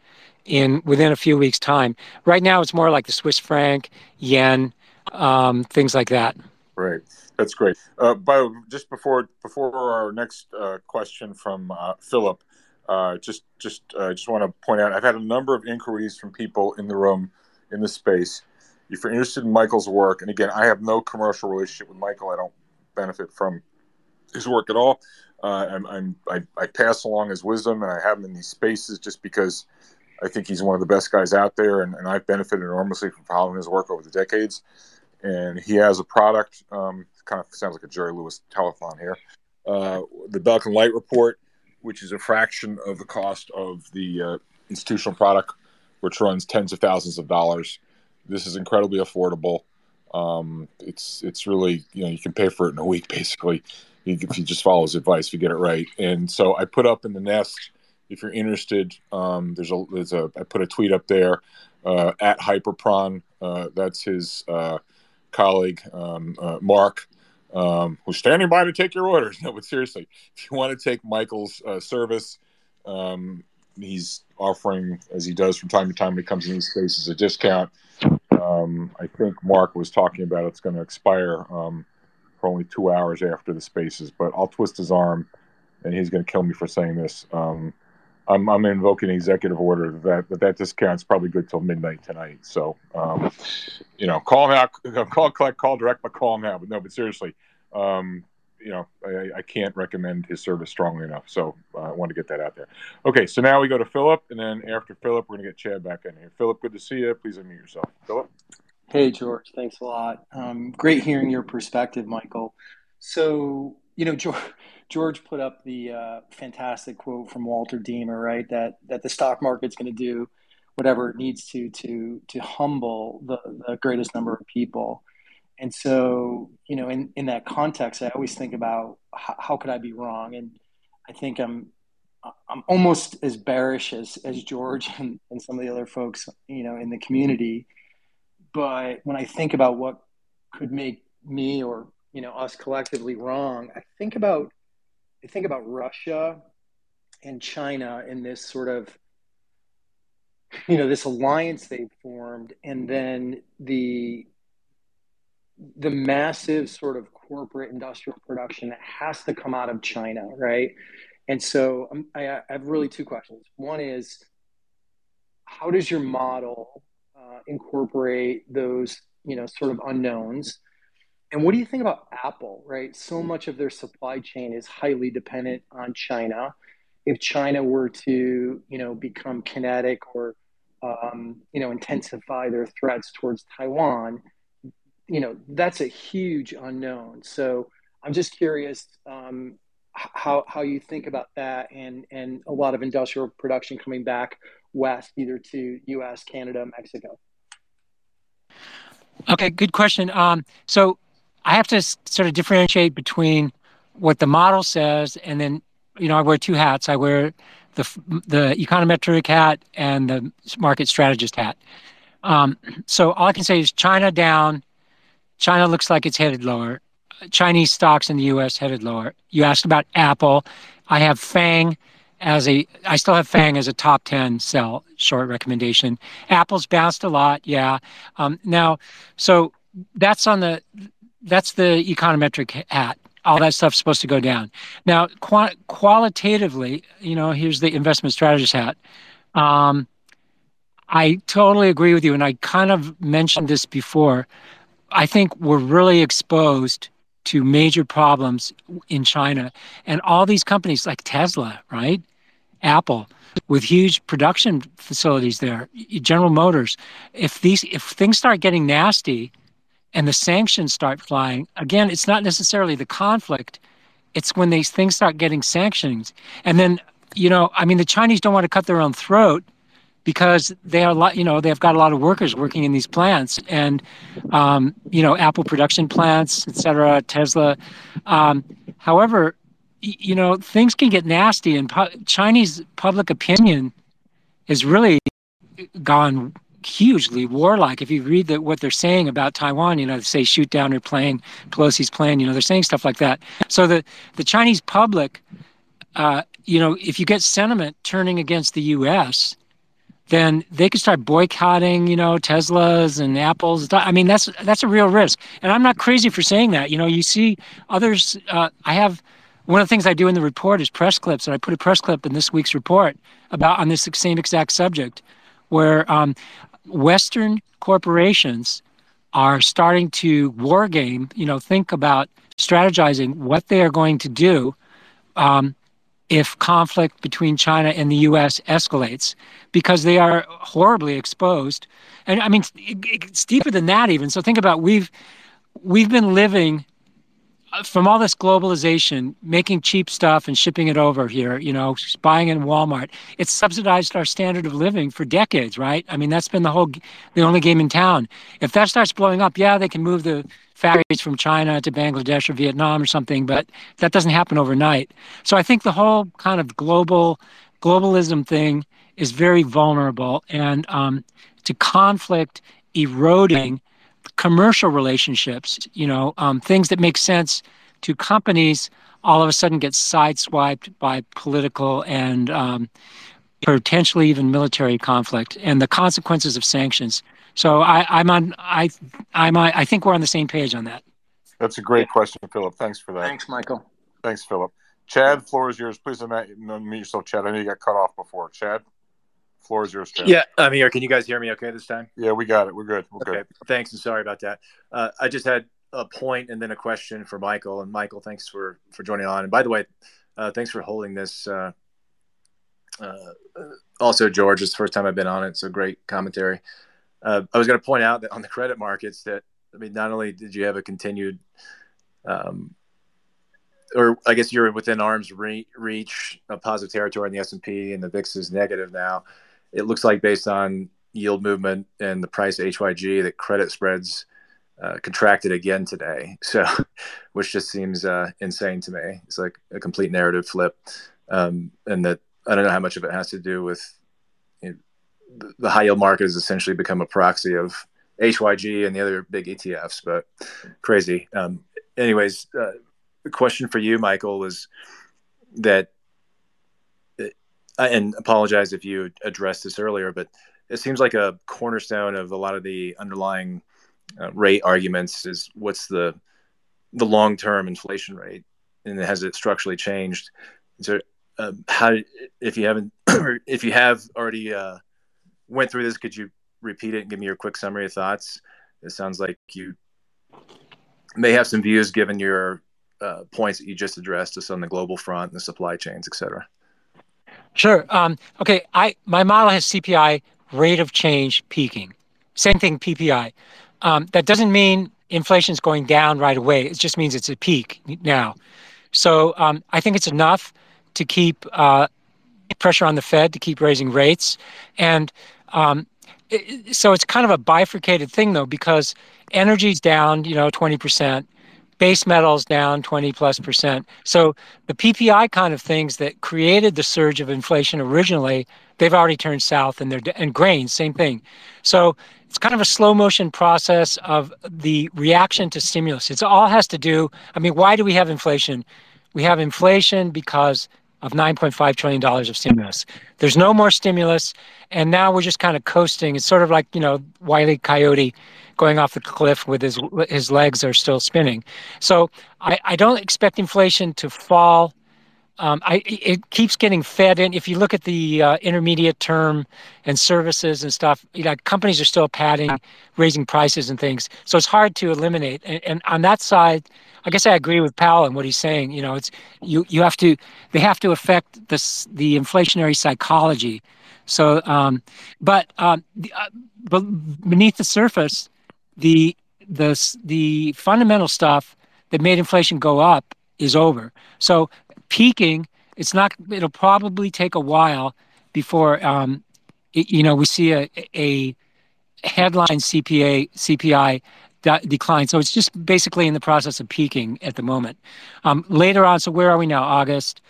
in within a few weeks' time. Right now, it's more like the Swiss franc, yen, um, things like that. Right, that's great. Uh, by just before before our next uh, question from uh, Philip, uh, just just uh, just want to point out I've had a number of inquiries from people in the room in the space, if you're interested in Michael's work, and again, I have no commercial relationship with Michael. I don't benefit from his work at all. Uh, I'm, I'm I, I, pass along his wisdom, and I have him in these spaces just because I think he's one of the best guys out there, and, and I've benefited enormously from following his work over the decades. And he has a product, um, kind of sounds like a Jerry Lewis telethon here, uh, the Belkin Light Report, which is a fraction of the cost of the uh, institutional product, which runs tens of thousands of dollars. This is incredibly affordable. Um, it's it's really you know you can pay for it in a week basically if you just follow his advice if you get it right. And so I put up in the nest if you're interested. Um, there's a there's a I put a tweet up there uh, at Hyperpron. Uh, that's his uh, colleague um, uh, Mark. Um, who's standing by to take your orders? No, but seriously, if you want to take Michael's uh, service, um, he's offering, as he does from time to time when he comes in these spaces, a discount. Um, I think Mark was talking about it's going to expire um, only two hours after the spaces, but I'll twist his arm, and he's going to kill me for saying this. Um, I'm, I'm invoking executive order that that, that discount's probably good till midnight tonight. So, um, you know, call now, call, collect, call direct, but call out. But no, but seriously, um, you know, I, I, can't recommend his service strongly enough. So uh, I want to get that out there. Okay, so now we go to Philip, and then after Philip, we're going to get Chad back in here. Philip, good to see you. Please unmute yourself. Philip. Hey, George. Thanks a lot. Um, great hearing your perspective, Michael. So, you know, George, George put up the uh, fantastic quote from Walter Deemer, right? That that the stock market's going to do whatever it needs to to to humble the, the greatest number of people. And so, you know, in, in that context, I always think about how, how could I be wrong? And I think I'm I'm almost as bearish as as George and, and some of the other folks, you know, in the community. But when I think about what could make me or you know us collectively wrong, I think about I think about Russia and China in this sort of you know this alliance they've formed, and then the the massive sort of corporate industrial production that has to come out of China, right? And so um, I, I have really two questions. One is, how does your model uh, incorporate those, you know, sort of unknowns? And what do you think about Apple, right? So much of their supply chain is highly dependent on China. If China were to, you know, become kinetic or, um, you know, intensify their threats towards Taiwan, you know, that's a huge unknown. So I'm just curious um, how how you think about that and and a lot of industrial production coming back west, either to U.S., Canada, Mexico. Okay, good question. Um, so I have to sort of differentiate between what the model says and then, you know, I wear two hats. I wear the the econometric hat and the market strategist hat. Um, so all I can say is China down. China looks like it's headed lower. Chinese stocks in the U.S. headed lower. You asked about Apple. I have FANG as a. I still have FANG as a top ten sell short recommendation. Apple's bounced a lot, yeah. Um, now, so that's on the that's the econometric hat. All that stuff's supposed to go down. Now, qu- qualitatively, you know, here's the investment strategist hat. Um, I totally agree with you, and I kind of mentioned this before. I think we're really exposed to major problems in China, and all these companies like Tesla, right, Apple, with huge production facilities there, General Motors. If these if things start getting nasty, and the sanctions start flying, again, it's not necessarily the conflict, it's when these things start getting sanctions. And then, you know, I mean, the Chinese don't want to cut their own throat because they are a lot, you know, they've got a lot of workers working in these plants and, um, you know, Apple production plants, et cetera, Tesla. Um, however, you know, things can get nasty and pu- Chinese public opinion has really gone hugely warlike. If you read the, what they're saying about Taiwan, you know, they say shoot down your plane, Pelosi's plane. You know, they're saying stuff like that. So the the Chinese public, uh, you know, if you get sentiment turning against the U.S., then they could start boycotting, you know, Teslas and Apples. I mean, that's that's a real risk. And I'm not crazy for saying that. You know, you see others. Uh, I have one of the things I do in the report is press clips, and I put a press clip in this week's report about on this same exact subject, where um, Western corporations are starting to war game, you know, think about strategizing what they are going to do um, if conflict between China and the U.S. escalates, because they are horribly exposed. And I mean, it's deeper than that even. So think about we've we've been living from all this globalization, making cheap stuff and shipping it over here, you know, buying in Walmart, it's subsidized our standard of living for decades, right? I mean, that's been the whole, the only game in town. If that starts blowing up, yeah, they can move the factories from China to Bangladesh or Vietnam or something, but that doesn't happen overnight. So I think the whole kind of global, globalism thing is very vulnerable and um, to conflict eroding commercial relationships, you know, um, things that make sense to companies all of a sudden get sideswiped by political and um, potentially even military conflict and the consequences of sanctions. So I, am on. I I'm. I think we're on the same page on that. That's a great question, Philip. Thanks for that. Thanks, Michael. Thanks, Philip. Chad, floor is yours. Please unmute yourself, Chad. I know you got cut off before. Chad. Floor is yours, Chad. Yeah, I'm here. Can you guys hear me okay this time? Yeah, we got it. We're good. We're okay. Good. Thanks and sorry about that. Uh, I just had a point and then a question for Michael. And Michael, thanks for for joining on. And by the way, uh, thanks for holding this. Uh, uh also, George, it's the first time I've been on it. So great commentary. Uh, I was going to point out that on the credit markets, that I mean, not only did you have a continued um, or I guess you're within arm's re- reach of positive territory in the S and P, and the VIX is negative now it looks like based on yield movement and the price HYG that credit spreads uh, contracted again today. So, which just seems uh, insane to me. It's like a complete narrative flip, um, and that I don't know how much of it has to do with you know, the high yield market has essentially become a proxy of HYG and the other big ETFs, but crazy. Um, anyways, uh, the question for you, Michael, was that and apologize if you addressed this earlier, but it seems like a cornerstone of a lot of the underlying uh, rate arguments is what's the the long term inflation rate, and has it structurally changed? So, uh, how if you haven't if you have already uh, went through this, could you repeat it and give me your quick summary of thoughts? It sounds like you may have some views given your uh, points that you just addressed, us on the global front, and the supply chains, et cetera. Sure. Um, okay. I my model has CPI rate of change peaking. Same thing PPI. Um, that doesn't mean inflation is going down right away. It just means it's a peak now. So um, I think it's enough to keep uh, pressure on the Fed to keep raising rates, and um, it, so it's kind of a bifurcated thing though because energy's down, you know, twenty percent base metals down 20 plus percent. So the PPI kind of things that created the surge of inflation originally, they've already turned south and they're and grains, same thing. So it's kind of a slow motion process of the reaction to stimulus. It all has to do, I mean, why do we have inflation? We have inflation because of $9.5 trillion of stimulus. There's no more stimulus, and now we're just kind of coasting. It's sort of like, you know, Wiley Coyote going off the cliff with his his legs are still spinning. So I, I don't expect inflation to fall. Um, I, it keeps getting fed in. If you look at the uh, intermediate term and services and stuff, you know, companies are still padding, raising prices and things. So it's hard to eliminate. And, and on that side, I guess I agree with Powell and what he's saying. You know, it's you you have to they have to affect this the inflationary psychology. So, um, but um, uh, but beneath the surface, the the the fundamental stuff that made inflation go up is over. So peaking, it's not. It'll probably take a while before um, it, you know we see a a headline CPA CPI de- decline. So it's just basically in the process of peaking at the moment. Um, later on, so where are we now? August.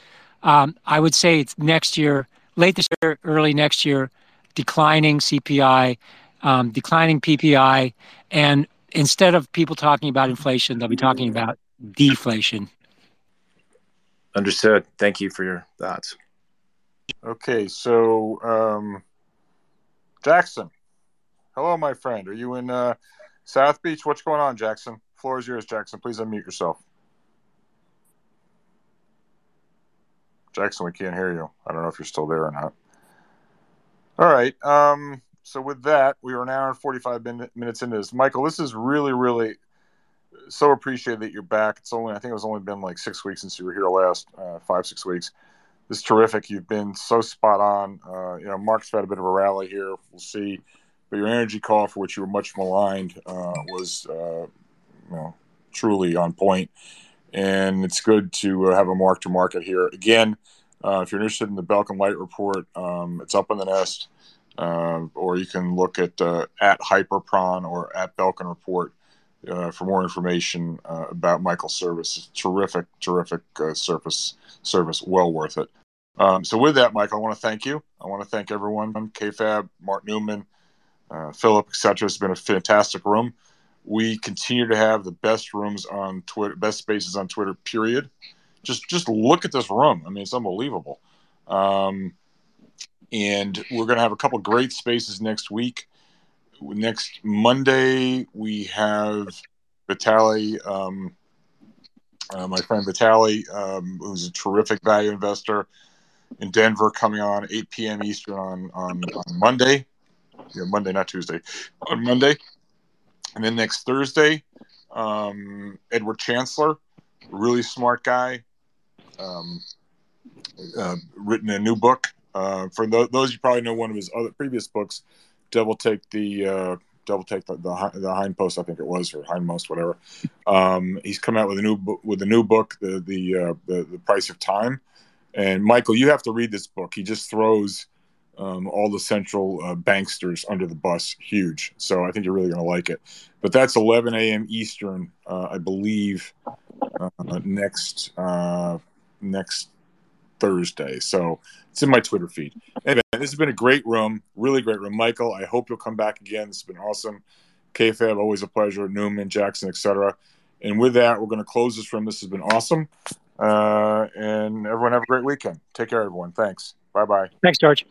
Um, I would say it's next year, late this year, early next year, declining CPI, um, declining PPI, and instead of people talking about inflation, they'll be talking about deflation. Understood. Thank you for your thoughts. Okay, so um, Jackson, hello, my friend. Are you in uh, South Beach? What's going on, Jackson? Floor is yours, Jackson. Please unmute yourself. Jackson, we can't hear you. I don't know if you're still there or not. All right. Um, so with that, we are an hour and 45 minutes into this. Michael, this is really, really so appreciated that you're back. It's only, I think it was only been like six weeks since you were here last, uh, five, six weeks. This is terrific. You've been so spot on. Uh, you know, Mark's had a bit of a rally here. We'll see. But your energy call, for which you were much maligned, uh, was, uh, you know, truly on point. And it's good to uh, have a mark to market here. Again, uh, if you're interested in the Belkin Light Report, um, it's up on the nest. Uh, or you can look at uh, at Hyperpron or at Belkin Report uh, for more information uh, about Michael's service. Terrific, terrific uh, service, service, well worth it. Um, so with that, Michael, I want to thank you. I want to thank everyone, KFAB, Mark Newman, uh, Philip, etc. It's been a fantastic room. We continue to have the best rooms on Twitter, best spaces on Twitter. Period. Just just look at this room. I mean, it's unbelievable. Um, and we're going to have a couple great spaces next week. Next Monday, we have Vitali, um, uh, my friend Vitali, um, who's a terrific value investor in Denver, coming on 8 p.m. Eastern on, on, on Monday. Yeah, Monday, not Tuesday, on Monday. And then next Thursday, um, Edward Chancellor, really smart guy, um, uh, written a new book uh, for th- those you probably know one of his other previous books, Devil Take the uh, Devil Take the, the the Hindpost, I think it was, or Hindmost, whatever. Um, he's come out with a new book with a new book, the the, uh, the the Price of Time. And Michael, you have to read this book. He just throws um, all the central uh, banksters under the bus, huge. So I think you're really going to like it. But that's 11 a.m. Eastern, uh, I believe, uh, next next Thursday. So it's in my Twitter feed. Anyway, this has been a great room, really great room. Michael, I hope you'll come back again. This has been awesome. KFAB, always a pleasure. Newman, Jackson, etc. And with that, we're going to close this room. This has been awesome. Uh, and everyone have a great weekend. Take care, everyone. Thanks. Bye bye. Thanks, George.